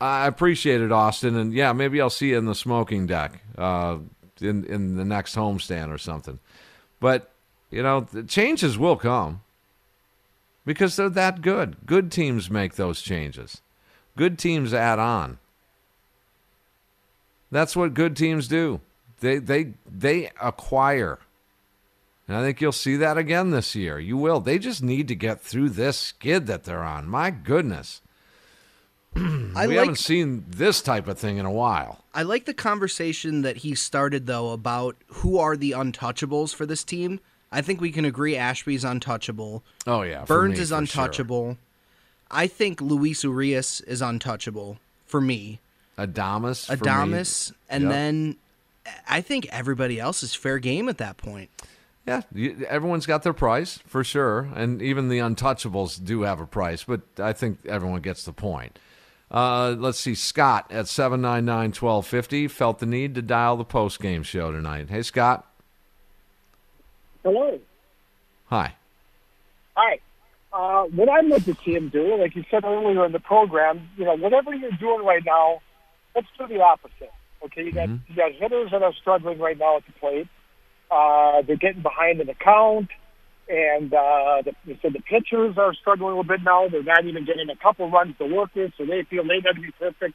I appreciate it, Austin, and yeah, maybe I'll see you in the smoking deck uh, in in the next homestand or something. But you know, the changes will come because they're that good. Good teams make those changes. Good teams add on. That's what good teams do. They they they acquire. And I think you'll see that again this year. You will. They just need to get through this skid that they're on. My goodness. I we like haven't seen this type of thing in a while. I like the conversation that he started though about who are the untouchables for this team. I think we can agree Ashby's untouchable. Oh yeah, Burnes me, is for sure. untouchable. I think Luis Urias is untouchable for me. Adames. for me. Adames, and Yep. then I think everybody else is fair game at that point. Yeah, everyone's got their price for sure, and even the untouchables do have a price. But I think everyone gets the point. Uh, let's see, Scott at seven nine nine twelve fifty felt the need to dial the post game show tonight. Hey, Scott. Hello. Hi. Hi. Uh, what like to see him do, like you said earlier in the program, you know, whatever you're doing right now, let's do the opposite. Okay, you got you got hitters that are struggling right now at the plate. Uh, they're getting behind in the count. And uh, the, so the pitchers are struggling a little bit now. They're not even getting a couple runs to work with, so they feel they got to be perfect.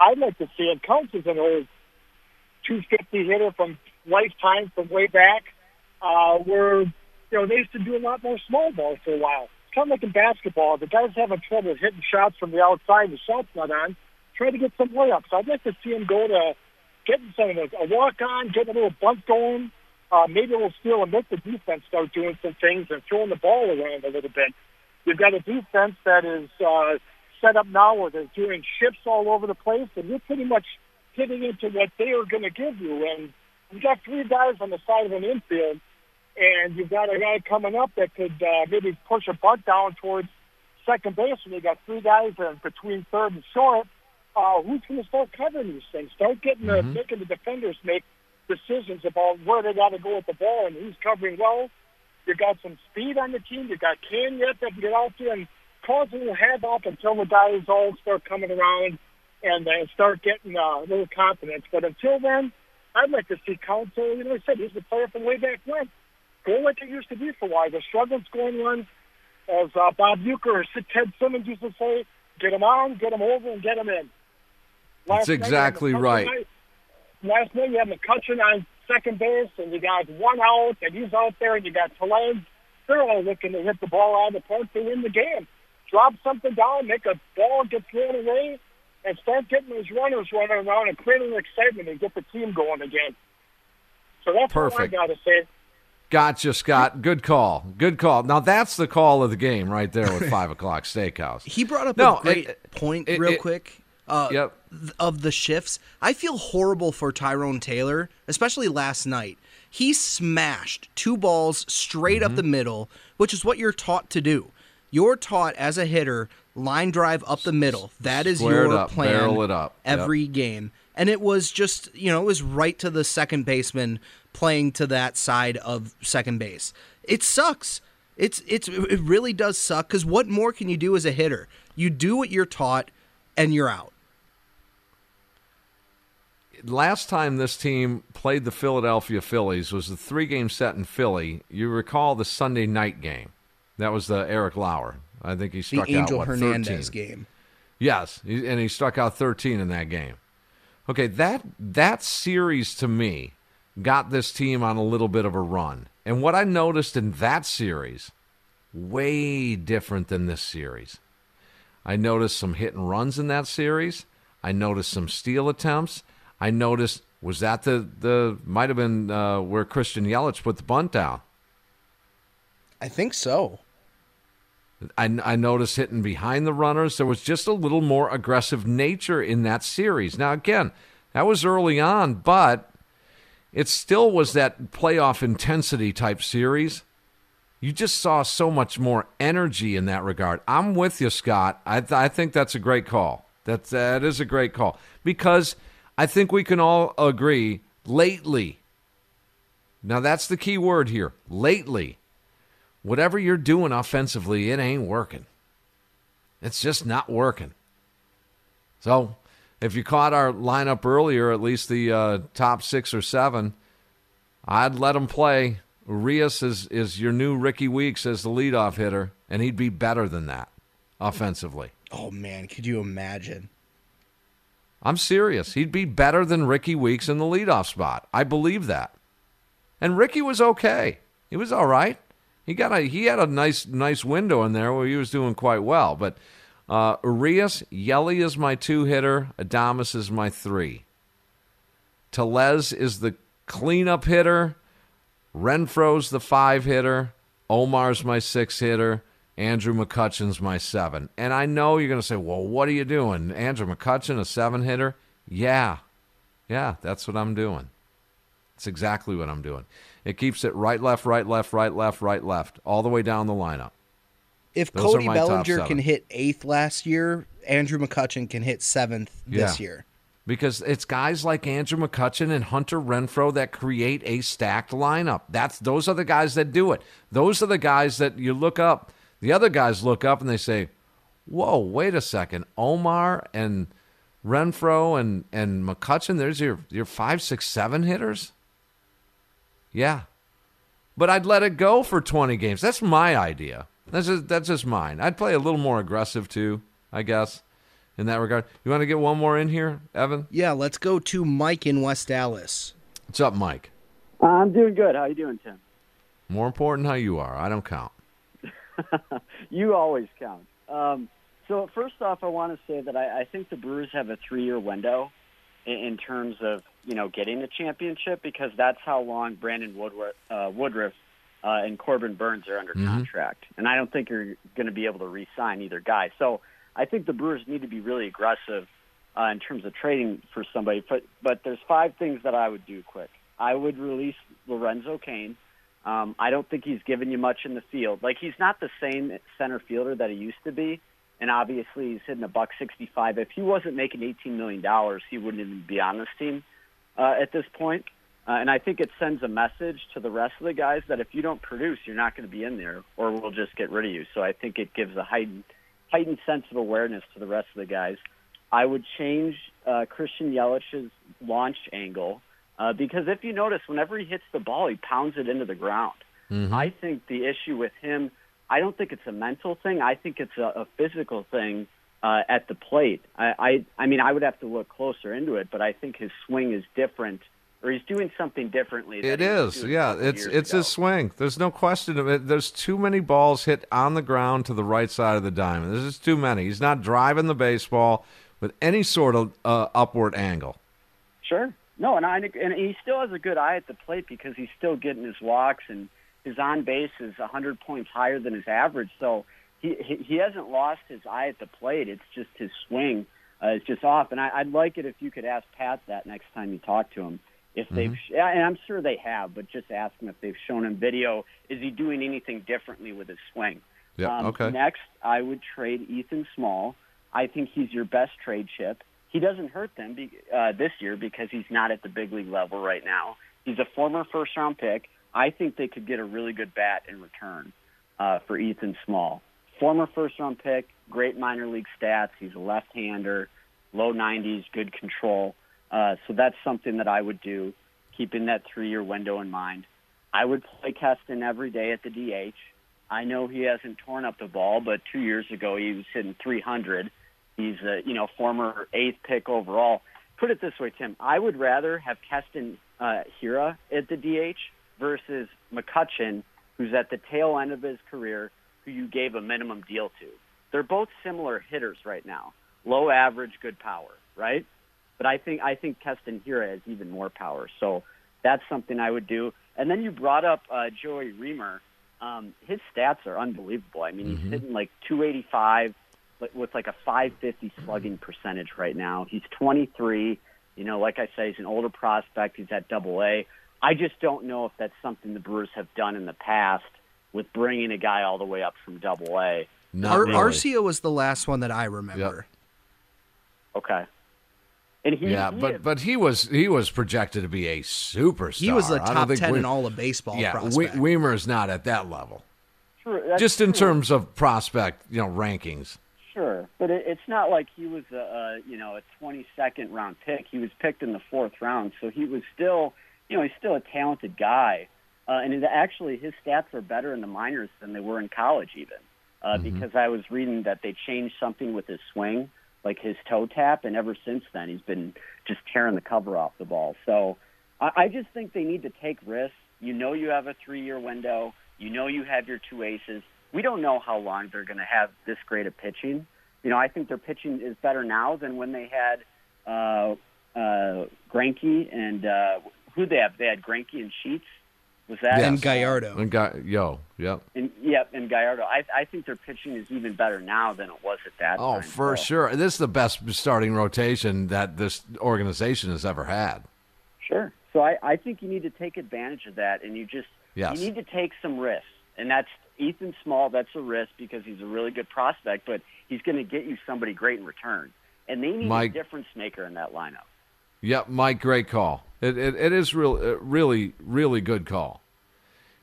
I'd like to see it. Counts as an old 250 hitter from lifetime from way back. Uh, where you know they used to do a lot more small ball for a while. It's kind of like in basketball. The guys having trouble hitting shots from the outside, the shot's not on. Try to get some layups. I'd like to see him go to getting some of those, a walk on, getting a little bunt going. Uh, maybe we'll steal and make the defense start doing some things and throwing the ball around a little bit. You've got a defense that is uh, set up now where they're doing shifts all over the place, and you're pretty much hitting into what they are going to give you. And you've got three guys on the side of an infield, and you've got a guy coming up that could uh, maybe push a bunt down towards second base, and you got three guys uh, between third and short. Uh, who's going to start covering these things? Start getting the making the defenders make decisions about where they got to go with the ball and who's covering well. You got some speed on the team. You got Kanyet that can get out there and cause a little havoc until the guys all start coming around and uh, start getting uh, a little confidence. But until then, I'd like to see Counsell. You know, I said he's the player from way back when. Go like it used to be for a while. The struggling scoring runs, as uh, Bob Uecker or Ted Simmons used to say, get him on, get him over, and get him in. That's exactly McCutchen right. night- Last night you had McCutchen on second base, and you got one out, and he's out there, and you got Taleb. They're all looking to hit the ball out of the park to win the game. Drop something down, make a ball get thrown away, and start getting those runners running around and creating excitement and get the team going again. So that's Perfect. all I got to say. Gotcha, Scott. Good call. Good call. Now that's the call of the game right there with five o'clock steakhouse. He brought up No, a great it- point, it- real it- quick. Uh, Yep. th- Of the shifts, I feel horrible for Tyrone Taylor, especially last night. He smashed two balls straight Mm-hmm. up the middle, which is what you're taught to do. You're taught as a hitter, line drive up the middle. That is Square your up, plan barrel it up. Yep. every game. And it was just, you know, it was right to the second baseman playing to that side of second base. It sucks. It's it's it really does suck cuz what more can you do as a hitter? You do what you're taught and you're out. Last time this team played the Philadelphia Phillies was the three game set in Philly. You recall the Sunday night game. That was the Eric Lauer. I think he The struck Angel out what, Hernandez 13? game. Yes, and he struck out 13 in that game. Okay, that that series to me got this team on a little bit of a run. And what I noticed in that series, way different than this series. I noticed some hit and runs in that series. I noticed some steal attempts. I noticed was that the the might have been uh, where Christian Yelich put the bunt down. I think so. I, I noticed hitting behind the runners. There was just a little more aggressive nature in that series. Now, again, that was early on, but it still was that playoff intensity type series. You just saw so much more energy in that regard. I'm with you, Scott. I, th- I think that's a great call. That, that is a great call because I think we can all agree lately. Now, that's the key word here lately whatever you're doing offensively, it ain't working. It's just not working. So, if you caught our lineup earlier, at least the uh, top six or seven, I'd let him play. Urias is, is your new Rickie Weeks as the leadoff hitter, and he'd be better than that offensively. Oh man, could you imagine? I'm serious. He'd be better than Rickie Weeks in the leadoff spot. I believe that. And Rickie was okay. He was all right. He got a he had a nice nice window in there where he was doing quite well. But uh, Urias, Yelly is my two hitter. Adames is my three. Tellez is the cleanup hitter. Renfroe's the five hitter. Omar's my six hitter. Andrew McCutchen's my seven. And I know you're going to say, well, what are you doing? Andrew McCutchen, a seven hitter? Yeah. Yeah, that's what I'm doing. That's exactly what I'm doing. It keeps it right, left, right, left, right, left, right, left, all the way down the lineup. If Those Cody Bellinger can hit eighth last year, Andrew McCutchen can hit seventh this Yeah. year. Because it's guys like Andrew McCutchen and Hunter Renfroe that create a stacked lineup. That's those are the guys that do it. Those are the guys that you look up. The other guys look up and they say, "Whoa, wait a second, Omar and Renfroe and and McCutchen. There's your your five, six, seven hitters." Yeah, but I'd let it go for 20 games. That's my idea. That's just, that's just mine. I'd play a little more aggressive too, I guess, in that regard. You want to get one more in here, Evan? Yeah, let's go to Mike in West Dallas. What's up, Mike? I'm doing good. How you doing, Tim? More important how you are. I don't count. you always count. Um, so first off, I want to say that I, I think the Brewers have a three-year window in, in terms of you know getting the championship because that's how long Brandon Woodruff, uh, Woodruff uh, and Corbin Burnes are under Mhm. contract, and I don't think you're going to be able to re-sign either guy. So I think the Brewers need to be really aggressive uh, in terms of trading for somebody. But but there's five things that I would do quick. I would release Lorenzo Cain. Um, I don't think he's given you much in the field. Like he's not the same center fielder that he used to be, and obviously he's hitting a buck sixty-five. If he wasn't making eighteen million dollars, he wouldn't even be on this team uh, at this point. Uh, and I think it sends a message to the rest of the guys that if you don't produce, you're not going to be in there, or we'll just get rid of you. So I think it gives a heightened, heightened sense of awareness to the rest of the guys. I would change uh, Christian Yelich's launch angle uh, because if you notice, whenever he hits the ball, he pounds it into the ground. I think the issue with him, I don't think it's a mental thing. I think it's a, a physical thing uh, at the plate. I, I, I mean, I would have to look closer into it, but I think his swing is different, or he's doing something differently. It than he was is, yeah. It's it's ago. his swing. There's no question of it. There's too many balls hit on the ground to the right side of the diamond. There's just too many. He's not driving the baseball with any sort of uh, upward angle. Sure. No, and I and he still has a good eye at the plate because he's still getting his walks and his on base is a hundred points higher than his average. So he he he hasn't lost his eye at the plate. It's just his swing uh, is just off. And I, I'd like it if you could ask Pat that next time you talk to him. If they've, Mm-hmm. yeah, and I'm sure they have, but just ask him if they've shown him video. Is he doing anything differently with his swing? Yeah, Um, okay. Next, I would trade Ethan Small. I think he's your best trade chip. He doesn't hurt them be, uh, this year because he's not at the big league level right now. He's a former first round pick. I think they could get a really good bat in return uh, for Ethan Small. Former first round pick, great minor league stats. He's a left hander, low 90s, good control. Uh, so that's something that I would do, keeping that three year window in mind. I would play Keston every day at the DH. I know he hasn't torn up the ball, but two years ago he was hitting 300. He's a you know former eighth pick overall. Put it this way, Tim. I would rather have Keston uh, Hiura at the DH versus McCutchen, who's at the tail end of his career, who you gave a minimum deal to. They're both similar hitters right now, low average, good power, right? But I think I think Keston Hiura has even more power, so that's something I would do. And then you brought up uh, Joey Reamer. Um, his stats are unbelievable. I mean, he's Mhm. hitting like 285 with- with like a 550 slugging percentage right now. He's 23. You know, like I say, he's an older prospect. He's at Double A. I just don't know if that's something the Brewers have done in the past with bringing a guy all the way up from Double A. Ar- Arcia was the last one that I remember. Okay. And he, yeah, he but had- but he was he was projected to be a superstar. He was a I don't top 10 we- in all of baseball Yeah, prospect. We, Wiemer's not at that level. True, that's Just in true. terms of prospect, you know, rankings. Sure, but it, it's not like he was a, a you know a 22nd round pick. He was picked in the fourth round, so he was still you know he's still a talented guy. Uh, and it, actually, his stats are better in the minors than they were in college, even uh, because I was reading that they changed something with his swing, like his toe tap, and ever since then he's been just tearing the cover off the ball. So I, I just think they need to take risks. You know, you have a three-year window. You know, you have your two aces. We don't know how long they're going to have this great of pitching. You know, I think their pitching is better now than when they had uh, uh, Greinke and uh, who they have. They had Greinke and Sheets. Was that And Gallardo. And Ga- yo, yep. And yep, and Gallardo. I I think their pitching is even better now than it was at that Oh, time. for So, sure. This is the best starting rotation that this organization has ever had. Sure. So I, I think you need to take advantage of that, and you just Yes. you need to take some risks, and that's Ethan Small. That's a risk because he's a really good prospect, but he's going to get you somebody great in return, and they need Mike- a difference maker in that lineup. Yep, Mike, great call. It it, it is real, uh, really, really good call.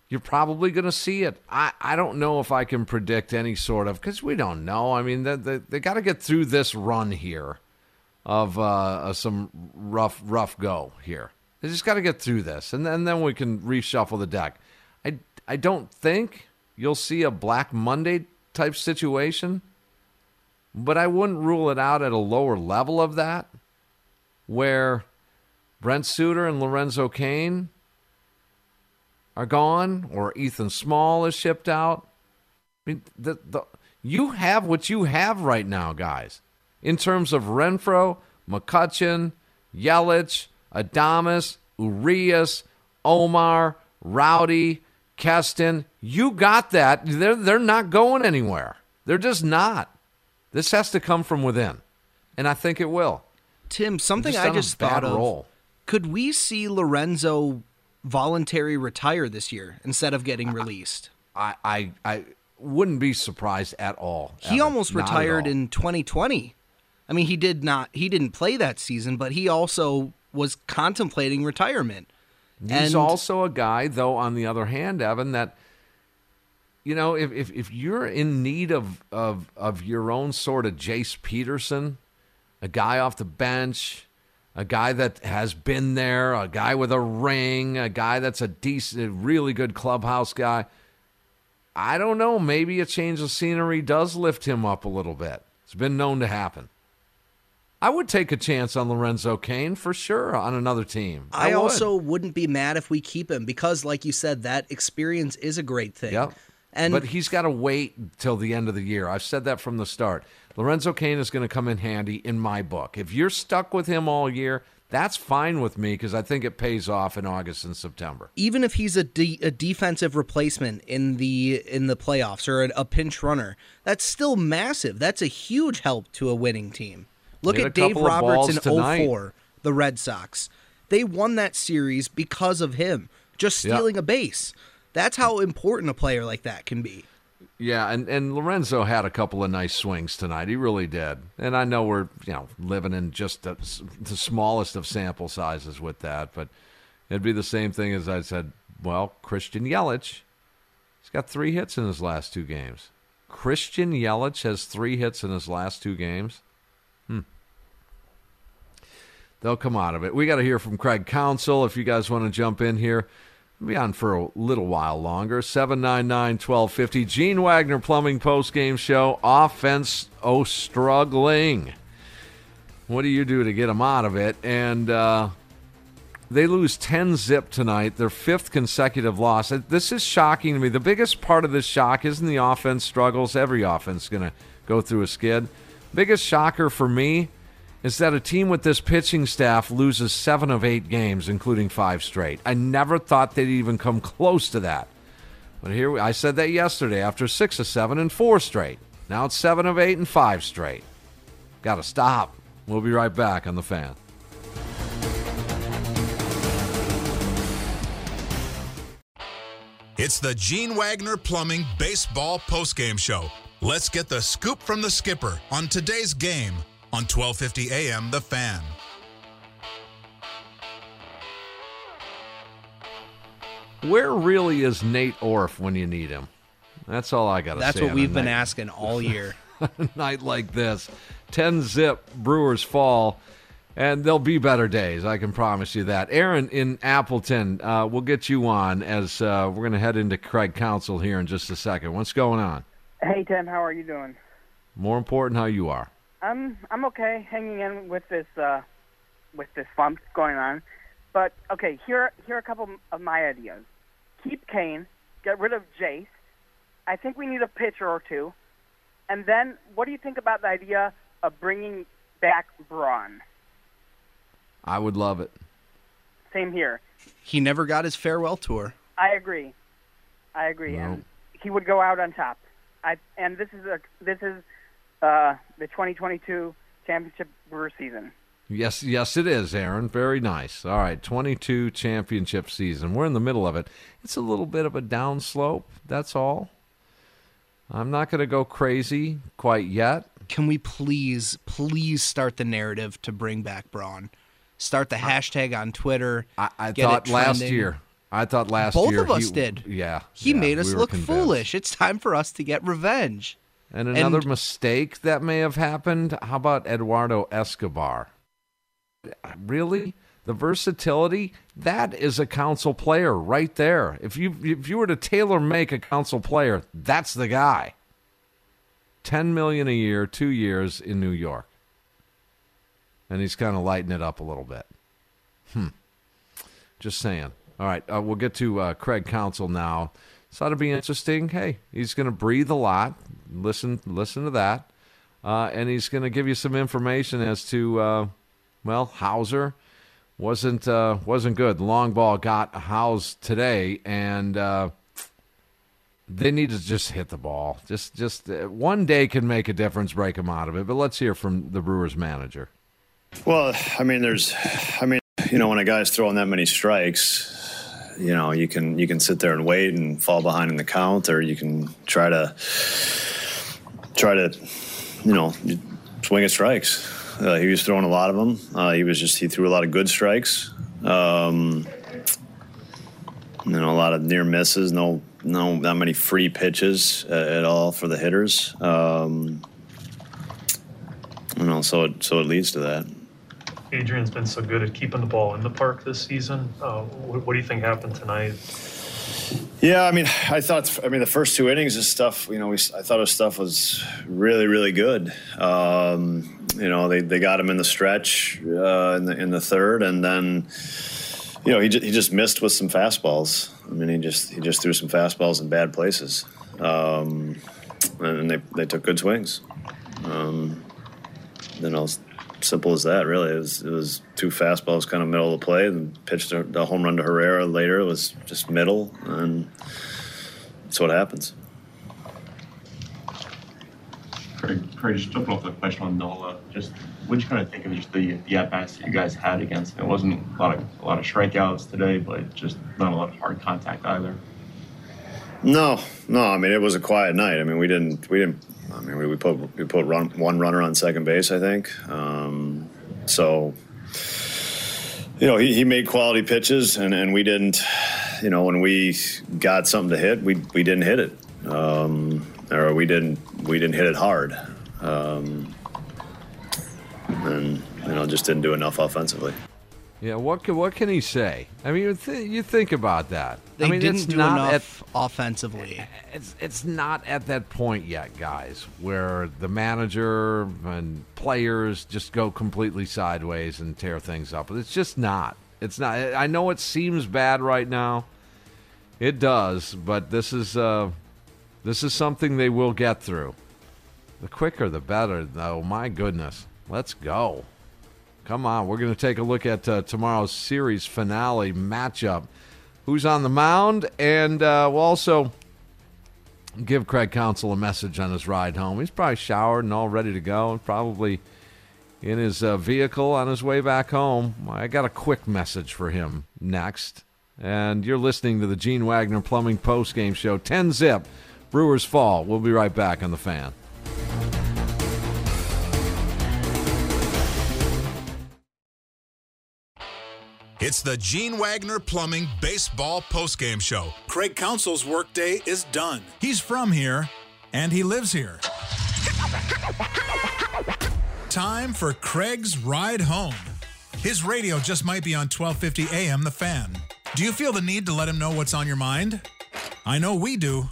You're probably going to see it. I, I don't know if I can predict any sort of because we don't know. I mean, they, they, they got to get through this run here of uh, some rough rough go here. They just got to get through this, and then then we can reshuffle the deck. I I don't think you'll see a Black Monday type situation, but I wouldn't rule it out at a lower level of that, where Brent Suter and Lorenzo Cain are gone, or Ethan Small is shipped out. I mean, the, the, you have what you have right now, guys, in terms of Renfroe, McCutchen, Yelich, Adames, Urias, Omar, Rowdy, Keston. You got that. They're, they're not going anywhere. They're just not. This has to come from within, and I think it will. Tim, something just I just thought of. roll. Could we see Lorenzo voluntary retire this year instead of getting released? I, I, I wouldn't be surprised at all. He almost Not retired in 2020. I mean, he did not. He didn't play that season, but he also was contemplating retirement. He's and also a guy, though, on the other hand, Evan, that you know, if, if, if you're in need of, of of your own sort of Jace Peterson, a guy off the bench, a guy that has been there, a guy with a ring, a guy that's a decent, really good clubhouse guy. I don't know. Maybe a change of scenery does lift him up a little bit. It's been known to happen. I would take a chance on Lorenzo Cain for sure on another team. I, would. also wouldn't be mad if we keep him because, like you said, that experience is a great thing. Yep. And but he's got to wait till the end of the year. I've said that from the start. Lorenzo Cain is going to come in handy in my book. If you're stuck with him all year, that's fine with me because I think it pays off in August and September. even if he's a, de- a defensive replacement in the in the playoffs or a, a pinch runner, that's still massive. That's a huge help to a winning team. Look at Dave Roberts in tonight. 04, the Red Sox. They won that series because of him just stealing a base. That's how important a player like that can be. Yeah, and, and Lorenzo had a couple of nice swings tonight. He really did. And I know we're you know living in just the, the smallest of sample sizes with that, but it'd be the same thing as I said. Well, Christian Yelich, he's got three hits in his last two games. Christian Yelich has three hits in his last two games. Hmm. They'll come out of it. We got to hear from Craig Counsell. If you guys want to jump in here, be on for a little while longer. 799 1250. Gene Wagner Plumbing Post Game Show. Offense, oh, struggling. What do you do to get them out of it? And uh, they lose 10 zip tonight, their fifth consecutive loss. This is shocking to me. The biggest part of this shock isn't the offense struggles. Every offense is going to go through a skid. Biggest shocker for me is that a team with this pitching staff loses seven of eight games, including five straight. I never thought they'd even come close to that. But here we, I said that yesterday after six of seven and four straight. Now it's seven of eight and five straight. Got to stop. We'll be right back on the fan. It's the Gene Wagner Plumbing Baseball Postgame Show. Let's get the scoop from the skipper on today's game on 1250 AM The Fan. Where really is Nate Orf when you need him? That's all I got to say. That's what we've been night- asking all year. night like this. 10 zip, Brewers fall, and there'll be better days. I can promise you that. Aaron in Appleton, uh, we'll get you on as uh, we're going to head into Craig Counsell here in just a second. What's going on? Hey Tim, how are you doing? More important, how you are. I'm I'm okay, hanging in with this uh, with this slump going on. But okay, here here are a couple of my ideas. Keep Cain, get rid of Jace. I think we need a pitcher or two. And then, what do you think about the idea of bringing back Braun? I would love it. Same here. He never got his farewell tour. I agree. I agree, No. and he would go out on top. I and this is a this is uh, the 2022 championship Brewer season. Yes, yes, it is, Aaron. Very nice. All right, 22 championship season. We're in the middle of it. It's a little bit of a downslope. That's all. I'm not going to go crazy quite yet. Can we please, please start the narrative to bring back Braun? Start the hashtag on Twitter. I, I thought last year. I thought last Both year. Both of us he- did. Yeah. He yeah, made us we look convinced. foolish. It's time for us to get revenge. And another mistake that may have happened. How about Eduardo Escobar? Really? the versatility, that is a Counsell player right there. If you if you were to tailor make a Counsell player, that's the guy. 10 million a year, 2 years in New York. And he's kind of lighting it up a little bit. Hmm. Just saying. All right, uh, we'll get to uh, Craig Counsell now. So that'll be interesting. Hey, he's going to breathe a lot. Listen, listen to that, uh, and he's going to give you some information as to, uh, well, Houser wasn't uh, wasn't good. Long ball got housed today, and uh, they need to just hit the ball. Just just uh, one day can make a difference, break them out of it. But let's hear from the Brewers manager. Well, I mean, there's, I mean, you know, when a guy's throwing that many strikes, you know, you can you can sit there and wait and fall behind in the count, or you can try to try to, you know, swing at strikes. Uh, he was throwing a lot of them. Uh, he was just he threw a lot of good strikes. Um, you know, a lot of near misses. No, no, not many free pitches uh, at all for the hitters. Um, you know, so it so it leads to that. Adrian's been so good at keeping the ball in the park this season. Uh, what, what, do you think happened tonight? Yeah, I mean, I thought, I mean, the first two innings of stuff, you know, we, I thought his stuff was really, really good. Um, you know, they, they got him in the stretch uh, in the in the third, and then, you know, he just, he just missed with some fastballs. I mean, he just he just threw some fastballs in bad places, um, and they they took good swings. Um, then I was simple as that, really. It was, it was two fastballs kind of middle of the play, and pitched the home run to Herrera later. It was just middle, and that's what happens. Craig, Craig, just jumping off the question on Nola, just what you kind of think of just the, the at bats that you guys had against him? It wasn't a lot of a lot of strikeouts today, but just not a lot of hard contact either. No, no. I mean, it was a quiet night. I mean, we didn't we didn't I mean, we, we put we put run, one runner on second base, I think. Um, so, you know, he, he made quality pitches, and, and we didn't. You know, when we got something to hit, we we didn't hit it, um, or we didn't we didn't hit it hard, um, and you know, just didn't do enough offensively. Yeah, what can what can he say? I mean, you, th- you think about that. They I mean, didn't it's do not enough at, offensively. It's it's not at that point yet, guys, where the manager and players just go completely sideways and tear things up. It's just not. It's not. I know it seems bad right now. It does, but this is uh, this is something they will get through. The quicker, the better. Though, my goodness, let's go. Come on, we're going to take a look at uh, tomorrow's series finale matchup. Who's on the mound? And uh, we'll also give Craig Counsell a message on his ride home. He's probably showered and all ready to go, and probably in his uh, vehicle on his way back home. I got a quick message for him next. And you're listening to the Gene Wagner Plumbing Post Game Show. 10 zip, Brewers fall. We'll be right back on the fan. It's the Gene Wagner Plumbing Baseball Postgame Show. Craig Counsell's workday is done. He's from here, and he lives here. Time for Craig's Ride Home. His radio just might be on 1250 AM The Fan. Do you feel the need to let him know what's on your mind? I know we do.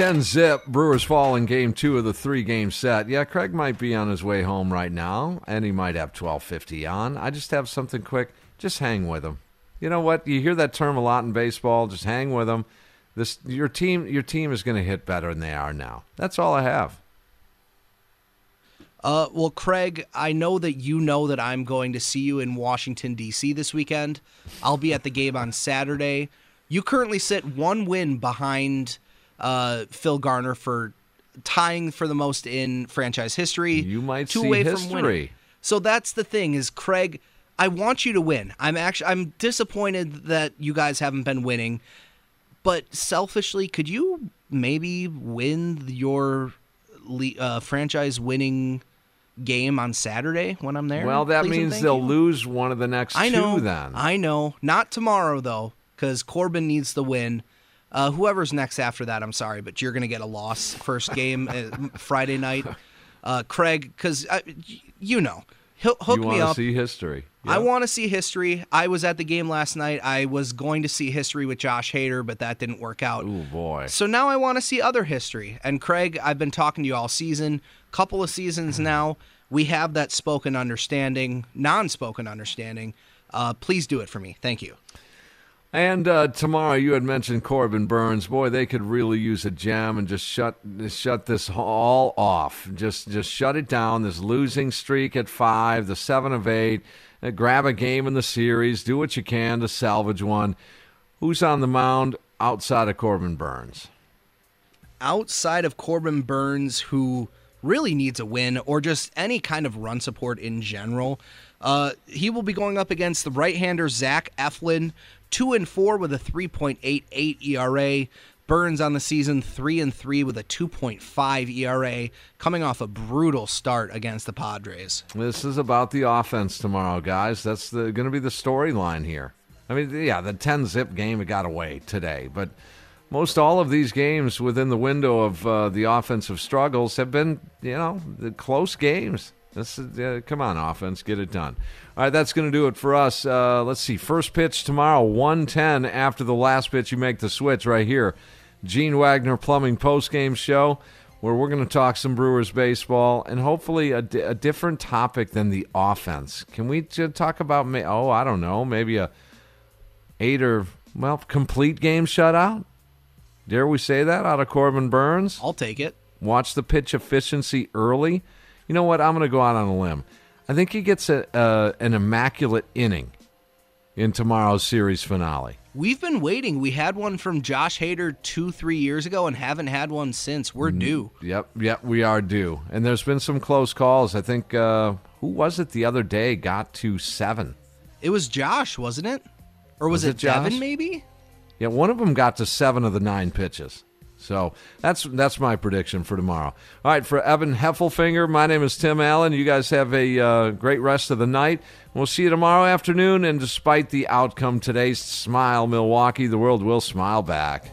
10 zip, Brewers fall in game two of the three game set. Yeah, Craig might be on his way home right now, and he might have 1250 on. I just have something quick. Just hang with him. You know what? You hear that term a lot in baseball. Just hang with them. This your team your team is going to hit better than they are now. That's all I have. Uh, well, Craig, I know that you know that I'm going to see you in Washington D.C. this weekend. I'll be at the game on Saturday. You currently sit one win behind uh, Phil Garner for tying for the most in franchise history. You might two see away history. from winning. So that's the thing is Craig. I want you to win. I'm actually I'm disappointed that you guys haven't been winning, but selfishly, could you maybe win your uh, franchise winning game on Saturday when I'm there? Well, that means they'll you? lose one of the next I know. two then. I know. Not tomorrow though, because Corbin needs the win. Uh, whoever's next after that, I'm sorry, but you're going to get a loss first game uh, Friday night. Uh, Craig, because you know Hook, hook you me up. see history. I want to see history. I was at the game last night. I was going to see history with Josh Hader, but that didn't work out. Oh boy. So now I want to see other history. And Craig, I've been talking to you all season, couple of seasons now. We have that spoken understanding, non-spoken understanding. Uh, please do it for me. Thank you. And uh, tomorrow, you had mentioned Corbin Burnes. Boy, they could really use a gem and just shut shut this all off. Just just shut it down. This losing streak at five, the seven of eight. Uh, grab a game in the series. Do what you can to salvage one. Who's on the mound outside of Corbin Burnes? outside of Corbin Burnes, who really needs a win or just any kind of run support in general, uh, he will be going up against the right-hander Zach Eflin, two and four with a 3.88 ERA. Burnes on the season three and three with a 2.5 ERA, coming off a brutal start against the Padres. This is about the offense tomorrow, guys. That's going to be the storyline here. I mean, yeah, the 10 zip game got away today, but most all of these games within the window of uh, the offensive struggles have been, you know, the close games. This is, uh, come on, offense, get it done. All right, that's going to do it for us. Uh, let's see. First pitch tomorrow, 110 after the last pitch. You make the switch right here. Gene Wagner Plumbing post game show where we're going to talk some Brewers baseball and hopefully a, di- a different topic than the offense. Can we talk about, ma- oh, I don't know, maybe a eight or, well, complete game shutout? Dare we say that out of Corbin Burnes? I'll take it. Watch the pitch efficiency early. You know what? I'm going to go out on a limb. I think he gets a, uh, an immaculate inning in tomorrow's series finale. We've been waiting. We had one from Josh Hader two, three years ago and haven't had one since. We're due. Yep, yep, we are due. And there's been some close calls. I think, uh, who was it the other day got to seven? It was Josh, wasn't it? Or was, Was it, it Devin, maybe? Yeah, one of them got to seven of the nine pitches. So that's that's my prediction for tomorrow. All right, for Evan Heffelfinger, my name is Tim Allen. You guys have a uh, great rest of the night. We'll see you tomorrow afternoon. And despite the outcome today, smile, Milwaukee. The world will smile back.